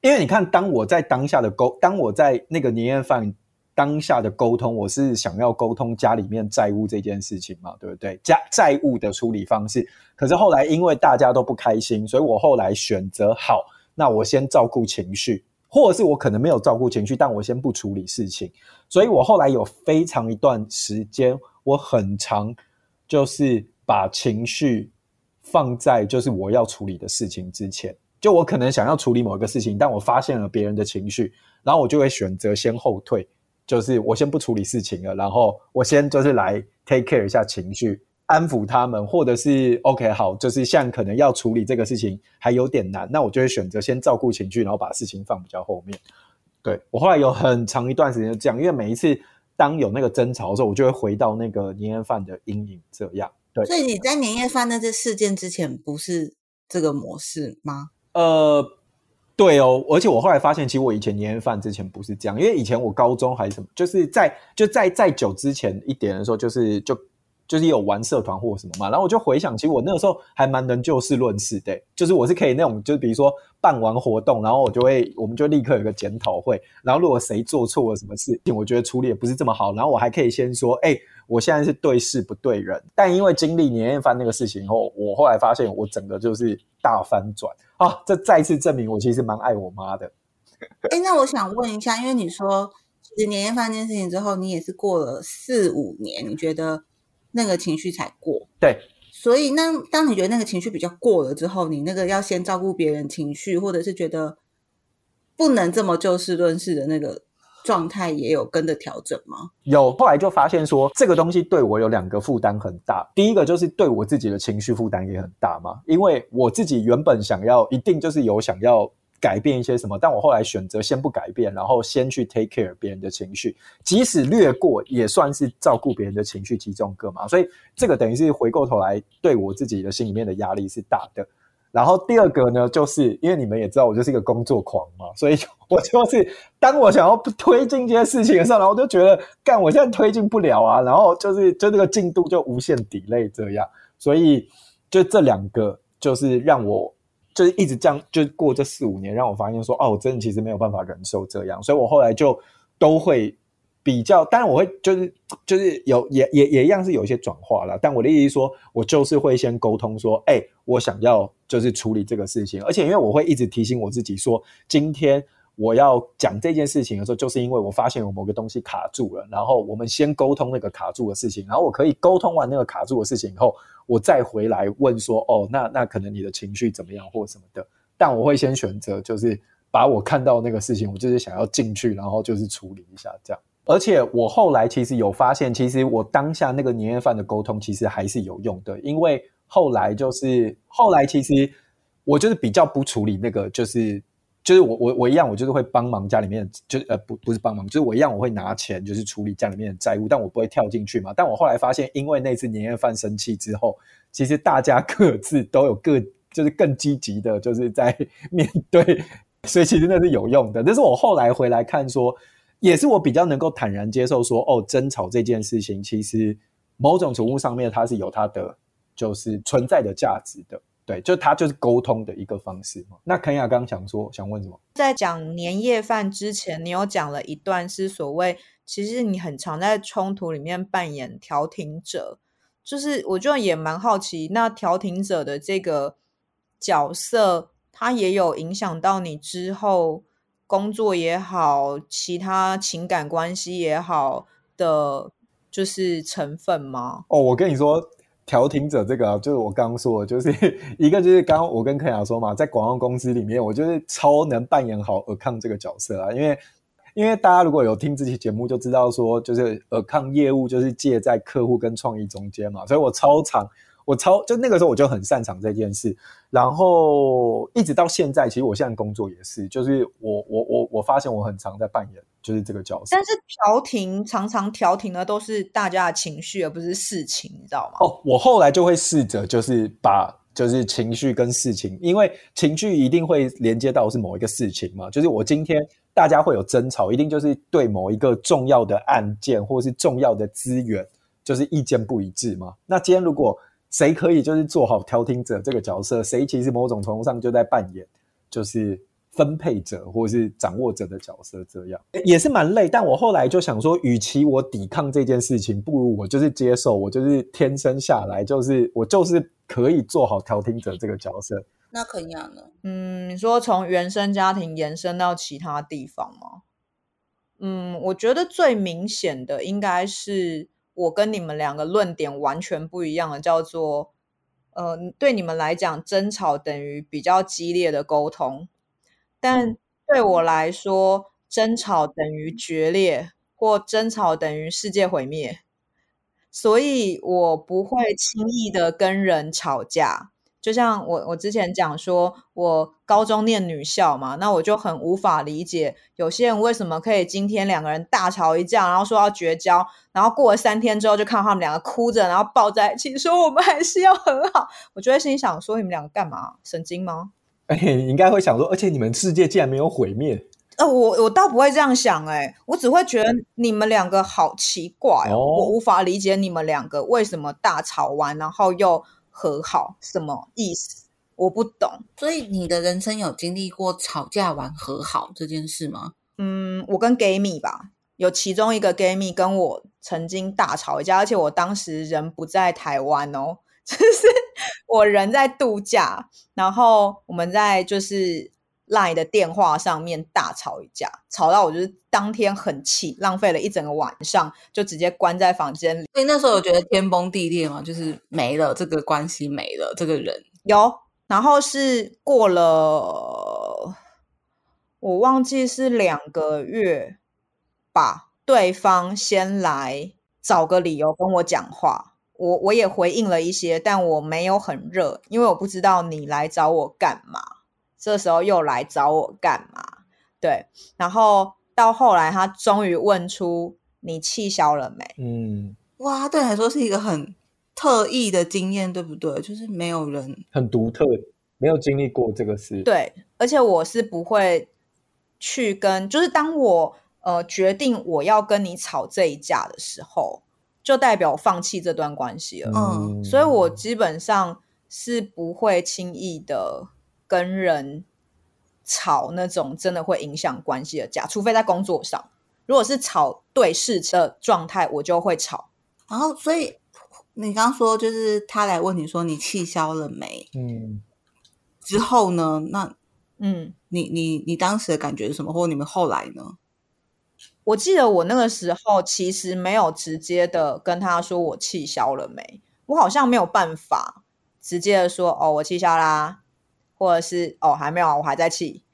Speaker 3: 因为你看，当我在当下的沟，当我在那个年夜饭。当下的沟通，我是想要沟通家里面债务这件事情嘛，对不对？家债务的处理方式。可是后来因为大家都不开心，所以我后来选择好，那我先照顾情绪，或者是我可能没有照顾情绪，但我先不处理事情。所以我后来有非常一段时间，我很长就是把情绪放在就是我要处理的事情之前。就我可能想要处理某一个事情，但我发现了别人的情绪，然后我就会选择先后退。就是我先不处理事情了，然后我先就是来 take care 一下情绪，安抚他们，或者是 OK 好，就是像可能要处理这个事情还有点难，那我就会选择先照顾情绪，然后把事情放比较后面。对，我后来有很长一段时间就这样，因为每一次当有那个争吵的时候，我就会回到那个年夜饭的阴影。这样，对。
Speaker 4: 所以你在年夜饭那些事件之前不是这个模式吗？
Speaker 3: 呃。对哦，而且我后来发现，其实我以前年夜饭之前不是这样，因为以前我高中还是什么，就是在就在在久之前一点的时候，就是就就是有玩社团或什么嘛，然后我就回想，其实我那个时候还蛮能就事论事的，就是我是可以那种，就是比如说办完活动，然后我就会我们就立刻有个检讨会，然后如果谁做错了什么事情，我觉得处理也不是这么好，然后我还可以先说，哎。我现在是对事不对人，但因为经历年夜饭那个事情后，我后来发现我整个就是大翻转啊！这再次证明我其实蛮爱我妈的。
Speaker 4: 哎，那我想问一下，因为你说其实年夜饭这件事情之后，你也是过了四五年，你觉得那个情绪才过？
Speaker 3: 对。
Speaker 4: 所以那当你觉得那个情绪比较过了之后，你那个要先照顾别人情绪，或者是觉得不能这么就事论事的那个。状态也有跟着调整吗？
Speaker 3: 有，后来就发现说这个东西对我有两个负担很大。第一个就是对我自己的情绪负担也很大嘛，因为我自己原本想要一定就是有想要改变一些什么，但我后来选择先不改变，然后先去 take care 别人的情绪，即使略过也算是照顾别人的情绪其中一个嘛。所以这个等于是回过头来对我自己的心里面的压力是大的。然后第二个呢，就是因为你们也知道我就是一个工作狂嘛，所以 我就是当我想要推进这件事情的时候，然后我就觉得干，我现在推进不了啊，然后就是就这个进度就无限 delay 这样，所以就这两个就是让我就是一直这样就过这四五年，让我发现说哦，我真的其实没有办法忍受这样，所以我后来就都会。比较，当然我会就是就是有也也也一样是有一些转化了，但我的意思是说，我就是会先沟通说，哎，我想要就是处理这个事情，而且因为我会一直提醒我自己说，今天我要讲这件事情的时候，就是因为我发现有某个东西卡住了，然后我们先沟通那个卡住的事情，然后我可以沟通完那个卡住的事情以后，我再回来问说，哦，那那可能你的情绪怎么样或什么的，但我会先选择就是把我看到那个事情，我就是想要进去，然后就是处理一下这样。而且我后来其实有发现，其实我当下那个年夜饭的沟通其实还是有用的，因为后来就是后来其实我就是比较不处理那个，就是就是我我我一样，我就是会帮忙家里面，就呃不不是帮忙，就是我一样我会拿钱就是处理家里面的债务，但我不会跳进去嘛。但我后来发现，因为那次年夜饭生气之后，其实大家各自都有各就是更积极的，就是在 面对，所以其实那是有用的。但是我后来回来看说。也是我比较能够坦然接受说，哦，争吵这件事情，其实某种程度上面它是有它的就是存在的价值的，对，就它就是沟通的一个方式嘛。那肯亚刚想说，想问什么？
Speaker 2: 在讲年夜饭之前，你有讲了一段是所谓其实你很常在冲突里面扮演调停者，就是我就也蛮好奇，那调停者的这个角色，它也有影响到你之后工作也好，其他情感关系也好的，就是成分吗？
Speaker 3: 哦，我跟你说。调停者这个啊，就是我刚刚说的，就是 一个就是刚刚我跟柯雅说嘛，在广告公司里面，我就是超能扮演好尔康这个角色啊，因为因为大家如果有听这期节目，就知道说，就是尔康业务就是介在客户跟创意中间嘛，所以我超常，我超就那个时候我就很擅长这件事，然后一直到现在，其实我现在工作也是，就是我我我我发现我很常在扮演。就是这个角色，
Speaker 2: 但是调停常常调停的都是大家的情绪，而不是事情，你知道吗？
Speaker 3: 哦，我后来就会试着就是把就是情绪跟事情，因为情绪一定会连接到是某一个事情嘛。就是我今天大家会有争吵，一定就是对某一个重要的案件或是重要的资源，就是意见不一致嘛。那今天如果谁可以就是做好调停者这个角色，谁其实某种程度上就在扮演就是。分配者或是掌握者的角色，这样也是蛮累。但我后来就想说，与其我抵抗这件事情，不如我就是接受，我就是天生下来就是我就是可以做好调停者这个角色。
Speaker 4: 那肯亚呢？
Speaker 2: 嗯，你说从原生家庭延伸到其他地方吗？嗯，我觉得最明显的应该是我跟你们两个论点完全不一样的，叫做呃，对你们来讲，争吵等于比较激烈的沟通。但对我来说，争吵等于决裂，或争吵等于世界毁灭，所以我不会轻易的跟人吵架。就像我我之前讲说，我高中念女校嘛，那我就很无法理解有些人为什么可以今天两个人大吵一架，然后说要绝交，然后过了三天之后就看到他们两个哭着，然后抱在一起说我们还是要很好。我就会心想说，你们两个干嘛？神经吗？
Speaker 3: 哎，你应该会想说，而且你们世界竟然没有毁灭。
Speaker 2: 呃，我我倒不会这样想，哎，我只会觉得你们两个好奇怪哦，我无法理解你们两个为什么大吵完然后又和好，什么意思？我不懂。
Speaker 4: 所以你的人生有经历过吵架完和好这件事吗？
Speaker 2: 嗯，我跟 gay 蜜吧，有其中一个 gay 蜜跟我曾经大吵一架，而且我当时人不在台湾哦。就是我人在度假，然后我们在就是 LINE 的电话上面大吵一架，吵到我就是当天很气，浪费了一整个晚上，就直接关在房间里。
Speaker 4: 所以那时候我觉得天崩地裂嘛，就是没了这个关系，没了这个人。
Speaker 2: 有，然后是过了，我忘记是两个月吧，对方先来找个理由跟我讲话。我我也回应了一些，但我没有很热，因为我不知道你来找我干嘛。这时候又来找我干嘛？对，然后到后来他终于问出你气消了没？
Speaker 3: 嗯，
Speaker 4: 哇，对你来说是一个很特异的经验，对不对？就是没有人
Speaker 3: 很独特，没有经历过这个事。
Speaker 2: 对，而且我是不会去跟，就是当我呃决定我要跟你吵这一架的时候。就代表我放弃这段关系了，嗯，所以我基本上是不会轻易的跟人吵那种真的会影响关系的架，除非在工作上。如果是吵对事的状态，我就会吵。
Speaker 4: 然后，所以你刚刚说就是他来问你说你气消了没？
Speaker 3: 嗯，
Speaker 4: 之后呢？那
Speaker 2: 嗯，
Speaker 4: 你你你当时的感觉是什么？或你们后来呢？
Speaker 2: 我记得我那个时候其实没有直接的跟他说我气消了没，我好像没有办法直接的说哦，我气消啦，或者是哦，还没有，我还在气。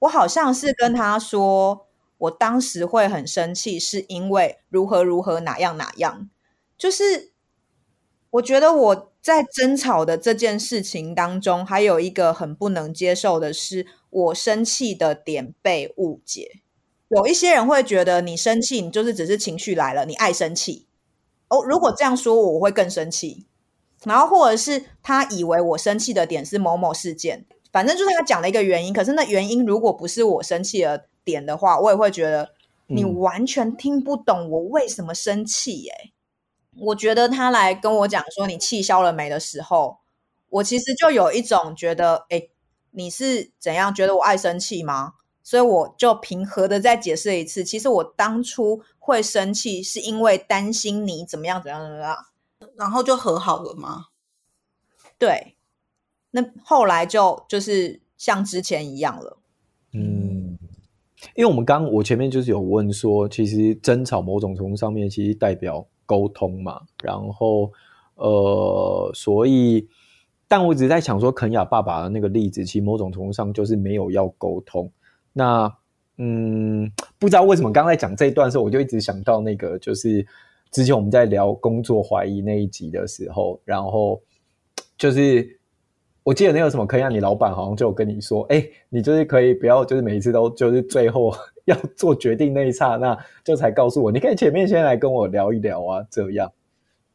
Speaker 2: 我好像是跟他说，我当时会很生气，是因为如何如何哪样哪样。就是我觉得我在争吵的这件事情当中，还有一个很不能接受的是，我生气的点被误解。有一些人会觉得你生气，你就是只是情绪来了，你爱生气。哦，如果这样说，我会更生气。然后或者是他以为我生气的点是某某事件，反正就是他讲了一个原因。可是那原因如果不是我生气的点的话，我也会觉得你完全听不懂我为什么生气耶。嗯。我觉得他来跟我讲说你气消了没的时候，我其实就有一种觉得，诶，你是怎样觉得我爱生气吗？所以我就平和的再解释一次。其实我当初会生气，是因为担心你怎么样怎么样怎么样，
Speaker 4: 然后就和好了吗？
Speaker 2: 对，那后来就就是像之前一样了。
Speaker 3: 嗯，因为我们刚刚我前面就是有问说，其实争吵某种程度上面其实代表沟通嘛，然后呃，所以。但我只是在想说，肯雅爸爸的那个例子，其实某种程度上就是没有要沟通。那嗯，不知道为什么刚才讲这一段的时候，我就一直想到那个，就是之前我们在聊工作怀疑那一集的时候，然后就是我记得那个什么可以让，你老板好像就跟你说，哎，你就是可以不要，就是每一次都就是最后 要做决定那一刹那，就才告诉我，你可以前面先来跟我聊一聊啊，这样。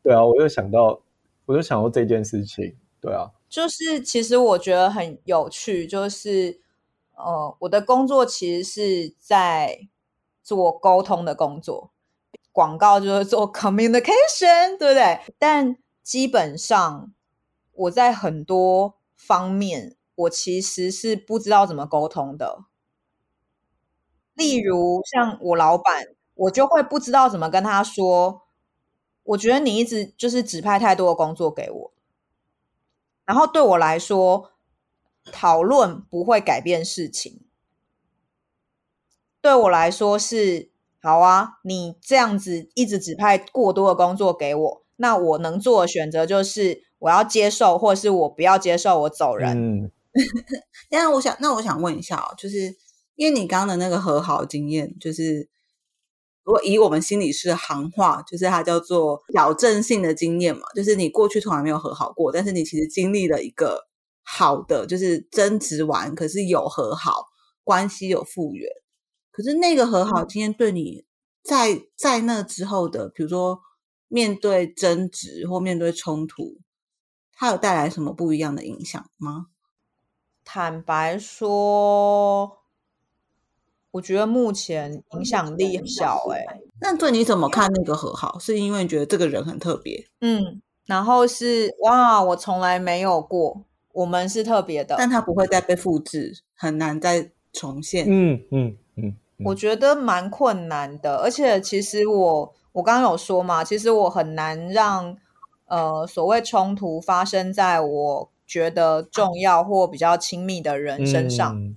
Speaker 3: 对啊，我就想到，我就想到这件事情。对啊，
Speaker 2: 就是其实我觉得很有趣，就是呃，我的工作其实是在做沟通的工作，广告就是做 communication，对不对？但基本上我在很多方面，我其实是不知道怎么沟通的。例如像我老板，我就会不知道怎么跟他说，我觉得你一直就是指派太多的工作给我。然后对我来说，讨论不会改变事情。对我来说是好啊，你这样子一直指派过多的工作给我，那我能做的选择就是我要接受，或者是我不要接受，我走人。
Speaker 3: 嗯，
Speaker 4: 那我想，那我想问一下哦，就是因为你刚刚的那个和好经验，就是。如果以我们心理师的行话，就是它叫做矫正性的经验嘛，就是你过去从来没有和好过，但是你其实经历了一个好的，就是争执完，可是有和好，关系有复原。可是那个和好经验对你在在那之后的，比如说面对争执或面对冲突，它有带来什么不一样的影响吗？
Speaker 2: 坦白说。我觉得目前影响力很小哎、欸，
Speaker 4: 那对你怎么看那个和好？是因为你觉得这个人很特别？
Speaker 2: 嗯，然后是哇，我从来没有过，我们是特别的，
Speaker 4: 但他不会再被复制，很难再重现。
Speaker 3: 嗯嗯嗯，
Speaker 2: 我觉得蛮困难的，而且其实我我刚刚有说嘛，其实我很难让呃所谓冲突发生在我觉得重要或比较亲密的人身上，嗯、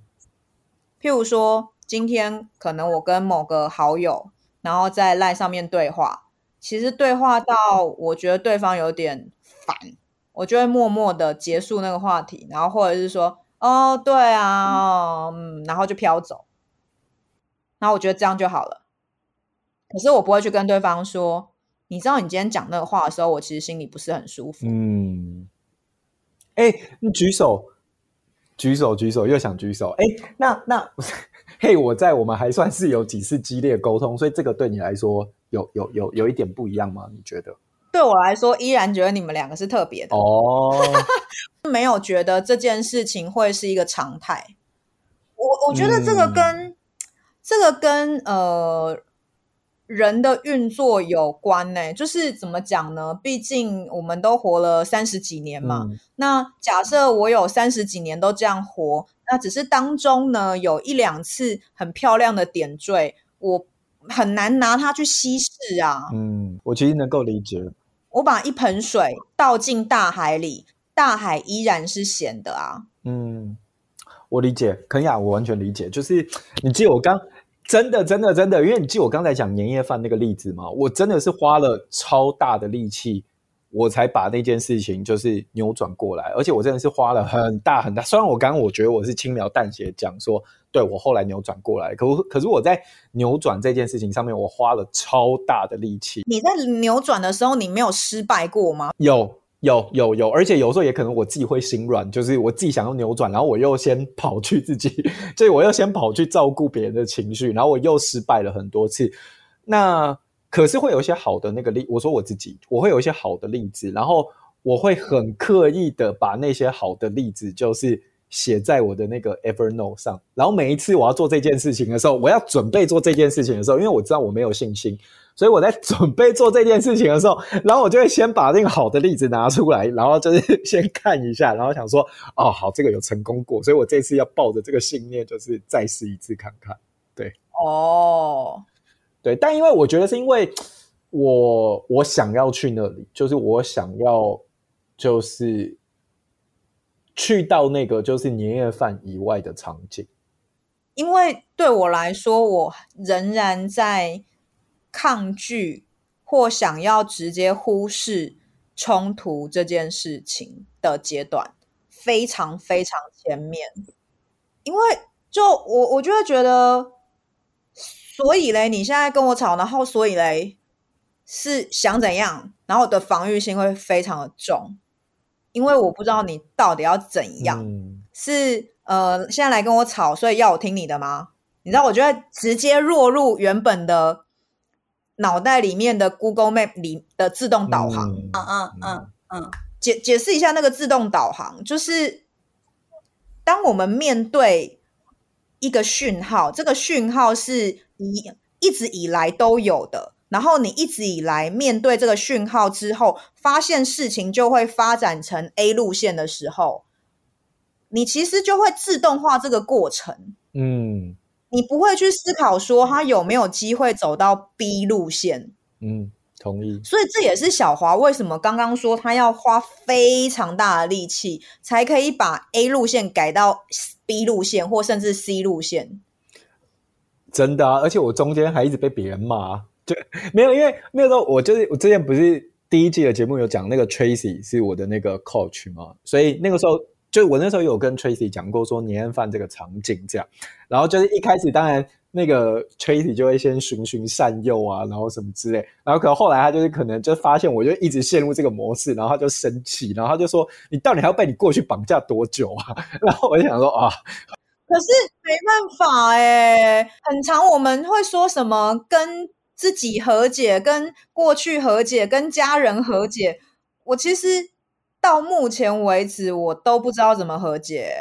Speaker 2: 譬如说。今天可能我跟某个好友，然后在 LINE 上面对话，其实对话到我觉得对方有点烦，我就会默默的结束那个话题，然后或者是说，哦，对啊，嗯，然后就飘走，然后我觉得这样就好了。可是我不会去跟对方说，你知道你今天讲那个话的时候，我其实心里不是很舒服。
Speaker 3: 嗯，哎，你举手，举手，举手，又想举手，哎，那那。嘿，我在我们还算是有几次激烈沟通，所以这个对你来说有有有有一点不一样吗？你觉得？
Speaker 2: 对我来说，依然觉得你们两个是特别的
Speaker 3: 哦，
Speaker 2: 没有觉得这件事情会是一个常态。我我觉得这个跟、嗯、这个跟呃人的运作有关呢、欸，就是怎么讲呢？毕竟我们都活了三十几年嘛。嗯、那假设我有三十几年都这样活。那只是当中呢，有一两次很漂亮的点缀，我很难拿它去稀释啊。
Speaker 3: 嗯，我其实能够理解。
Speaker 2: 我把一盆水倒进大海里，大海依然是咸的啊。
Speaker 3: 嗯，我理解，肯雅，我完全理解。就是你记得我刚真的真的真的，因为你记我刚才讲年夜饭那个例子吗，我真的是花了超大的力气。我才把那件事情就是扭转过来，而且我真的是花了很大很大。虽然我刚刚我觉得我是轻描淡写讲说，对，我后来扭转过来，可可是我在扭转这件事情上面，我花了超大的力气。
Speaker 2: 你在扭转的时候，你没有失败过吗？
Speaker 3: 有有有有，而且有时候也可能我自己会心软，就是我自己想要扭转，然后我又先跑去自己，所以我又先跑去照顾别人的情绪，然后我又失败了很多次。那。可是会有一些好的那个例，我说我自己，我会有一些好的例子，然后我会很刻意的把那些好的例子，就是写在我的那个 Evernote 上。然后每一次我要做这件事情的时候，我要准备做这件事情的时候，因为我知道我没有信心，所以我在准备做这件事情的时候，然后我就会先把那个好的例子拿出来，然后就是 先看一下，然后想说，哦，好，这个有成功过，所以我这次要抱着这个信念，就是再试一次看看。对，
Speaker 2: 哦，
Speaker 3: 对，但因为我觉得是因为我我想要去那里，就是我想要就是去到那个就是年夜饭以外的场景，
Speaker 2: 因为对我来说，我仍然在抗拒或想要直接忽视冲突这件事情的阶段，非常非常前面，因为就我我就会觉得。所以嘞，你现在跟我吵，然后所以嘞是想怎样？然后我的防御心会非常的重，因为我不知道你到底要怎样。嗯、是呃，现在来跟我吵，所以要我听你的吗？你知道，我就会直接落入原本的脑袋里面的 Google Map 里的自动导航。
Speaker 4: 嗯嗯嗯嗯，
Speaker 2: 解解释一下那个自动导航，就是当我们面对一个讯号，这个讯号是。一一直以来都有的，然后你一直以来面对这个讯号之后，发现事情就会发展成 A 路线的时候，你其实就会自动化这个过程。
Speaker 3: 嗯，
Speaker 2: 你不会去思考说他有没有机会走到 B 路线。
Speaker 3: 嗯，同意。
Speaker 2: 所以这也是小华为什么刚刚说他要花非常大的力气，才可以把 A 路线改到 B 路线，或甚至 C 路线。
Speaker 3: 真的啊，而且我中间还一直被别人骂，就没有，因为那个时候我就是我之前不是第一季的节目有讲那个 Tracy 是我的那个 coach 嘛，所以那个时候就我那时候有跟 Tracy 讲过说年夜饭这个场景这样，然后就是一开始当然那个 Tracy 就会先循循善诱啊，然后什么之类，然后可能后来他就是可能就发现我就一直陷入这个模式，然后他就生气，然后他就说你到底还要被你过去绑架多久啊？然后我就想说啊。
Speaker 2: 可是没办法哎，很长我们会说什么跟自己和解、跟过去和解、跟家人和解。我其实到目前为止，我都不知道怎么和解。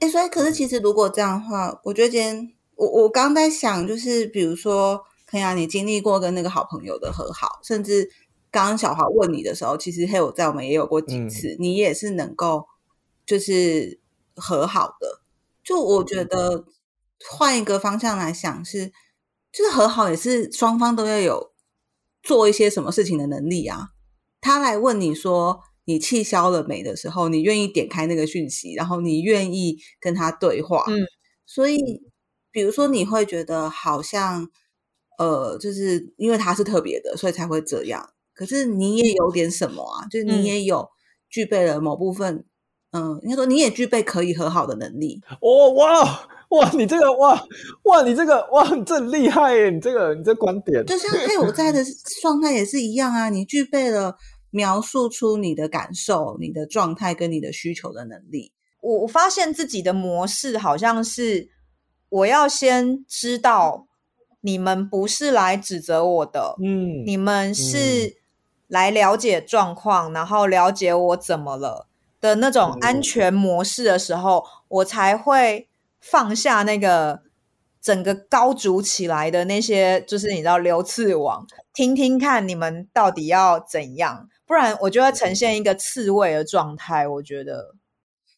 Speaker 4: 哎，所以可是其实如果这样的话，我觉得今天我我刚刚在想，就是比如说，可以啊，你经历过跟那个好朋友的和好，甚至刚刚小华问你的时候，其实还有在我们也有过几次，嗯、你也是能够就是和好的。就我觉得换一个方向来想是，是就是和好也是双方都要有做一些什么事情的能力啊。他来问你说你气消了没的时候，你愿意点开那个讯息，然后你愿意跟他对话。
Speaker 2: 嗯，
Speaker 4: 所以比如说你会觉得好像呃，就是因为他是特别的，所以才会这样。可是你也有点什么啊，就是你也有具备了某部分。嗯，应该说你也具备可以和好的能力。
Speaker 3: 哦，哇哇，你这个哇哇，你这个哇，你这厉害耶！你这个你这观点，
Speaker 4: 就像嘿我在的状态也是一样啊。你具备了描述出你的感受、你的状态跟你的需求的能力。
Speaker 2: 我我发现自己的模式好像是，我要先知道你们不是来指责我的，嗯，你们是来了解状况，嗯、然后了解我怎么了。的那种安全模式的时候，嗯、我才会放下那个整个高筑起来的那些，就是你知道流刺网，听听看你们到底要怎样，不然我就会呈现一个刺猬的状态。我觉得，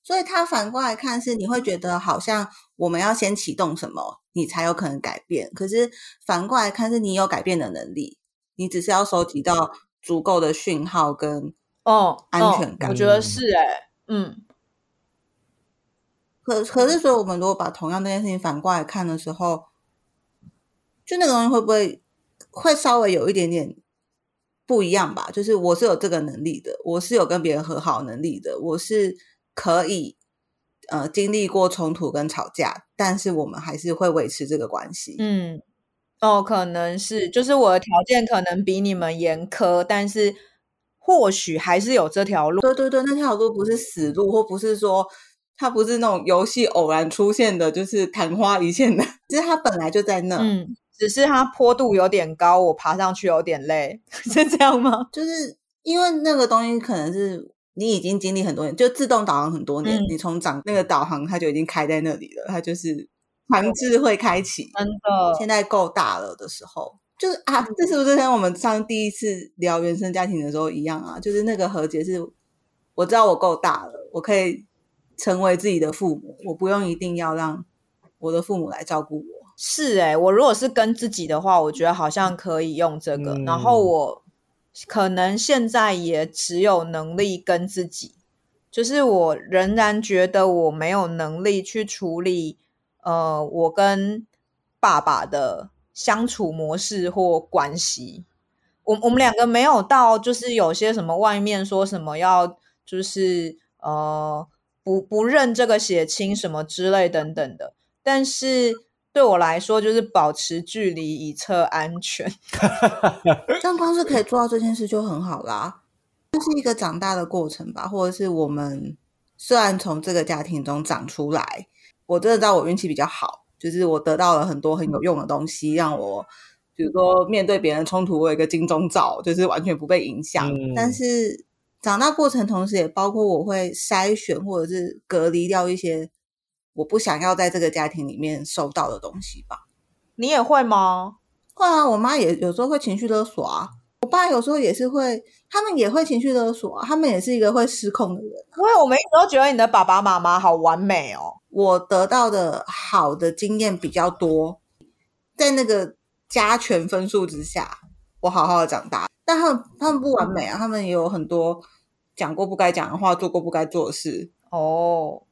Speaker 4: 所以他反过来看是，你会觉得好像我们要先启动什么，你才有可能改变。可是反过来看是，你有改变的能力，你只是要收集到足够的讯号跟。
Speaker 2: 哦，
Speaker 4: 安全感，
Speaker 2: 我觉得是哎、欸，嗯。
Speaker 4: 可可是，所以我们如果把同样那件事情反过来看的时候，就那个东西会不会会稍微有一点点不一样吧？就是我是有这个能力的，我是有跟别人和好能力的，我是可以呃经历过冲突跟吵架，但是我们还是会维持这个关系。
Speaker 2: 嗯，哦，可能是，就是我的条件可能比你们严苛，但是。或许还是有这条路，
Speaker 4: 对对对，那条路不是死路，或不是说它不是那种游戏偶然出现的，就是昙花一现的，就是它本来就在那，
Speaker 2: 嗯，只是它坡度有点高，我爬上去有点累，是这样吗？
Speaker 4: 就是因为那个东西可能是你已经经历很多年，就自动导航很多年，
Speaker 2: 嗯、
Speaker 4: 你从长那个导航它就已经开在那里了，它就是强制会开启。
Speaker 2: 真的，
Speaker 4: 现在够大了的时候，就是啊，这是不是跟我们上第一次聊原生家庭的时候一样啊？就是那个和解是，我知道我够大了，我可以成为自己的父母，我不用一定要让我的父母来照顾我。
Speaker 2: 是哎、欸，我如果是跟自己的话，我觉得好像可以用这个，嗯、然后我。可能现在也只有能力跟自己，就是我仍然觉得我没有能力去处理，呃，我跟爸爸的相处模式或关系。我我们两个没有到，就是有些什么外面说什么要，就是呃，不不认这个血亲什么之类等等的，但是。对我来说，就是保持距离以测安全。
Speaker 4: 这样光是可以做到这件事就很好啦，这是一个长大的过程吧，或者是我们虽然从这个家庭中长出来，我真的知道我运气比较好，就是我得到了很多很有用的东西，让我比如说面对别人冲突，我有一个金钟罩，就是完全不被影响。嗯、但是长大过程同时也包括我会筛选或者是隔离掉一些。我不想要在这个家庭里面收到的东西吧？
Speaker 2: 你也会吗？
Speaker 4: 会啊，我妈也有时候会情绪勒索啊，我爸有时候也是会，他们也会情绪勒索啊，他们也是一个会失控的人。
Speaker 2: 因为我们一直都觉得你的爸爸妈妈好完美哦，
Speaker 4: 我得到的好的经验比较多，在那个加权分数之下，我好好的长大。但他们他们不完美啊，他们也有很多讲过不该讲的话，做过不该做的事
Speaker 2: 哦。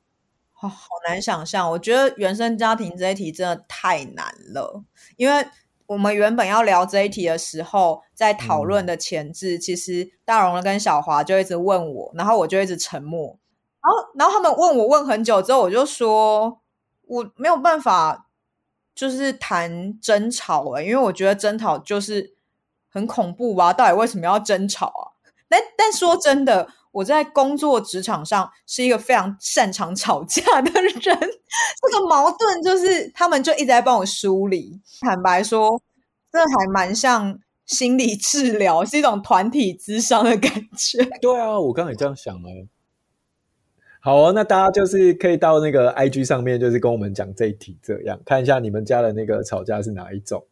Speaker 2: 好，好难想象。我觉得原生家庭这一题真的太难了，因为我们原本要聊这一题的时候，在讨论的前置，嗯、其实大荣跟小华就一直问我，然后我就一直沉默。然后，然后他们问我问很久之后，我就说我没有办法，就是谈争吵诶，因为我觉得争吵就是很恐怖吧？到底为什么要争吵啊？但但说真的。我在工作职场上是一个非常擅长吵架的人，这个矛盾就是他们就一直在帮我梳理。坦白说，这还蛮像心理治疗，是一种团体咨商的感觉。
Speaker 3: 对啊，我刚才也这样想了。好啊，那大家就是可以到那个 IG 上面，就是跟我们讲这一题，这样看一下你们家的那个吵架是哪一种。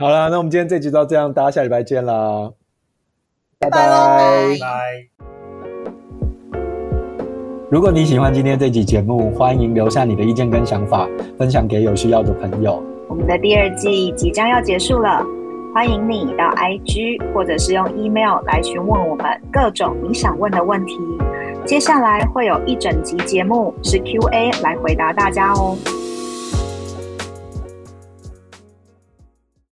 Speaker 3: 好啦，那我们今天这集就到这样，大家下礼拜见啦，拜拜拜拜。如果你喜欢今天这集节目，欢迎留下你的意见跟想法，分享给有需要的朋友。
Speaker 6: 我们的第二季即将要结束了，欢迎你到 IG 或者是用 email 来询问我们各种你想问的问题。接下来会有一整集节目是 QA 来回答大家哦。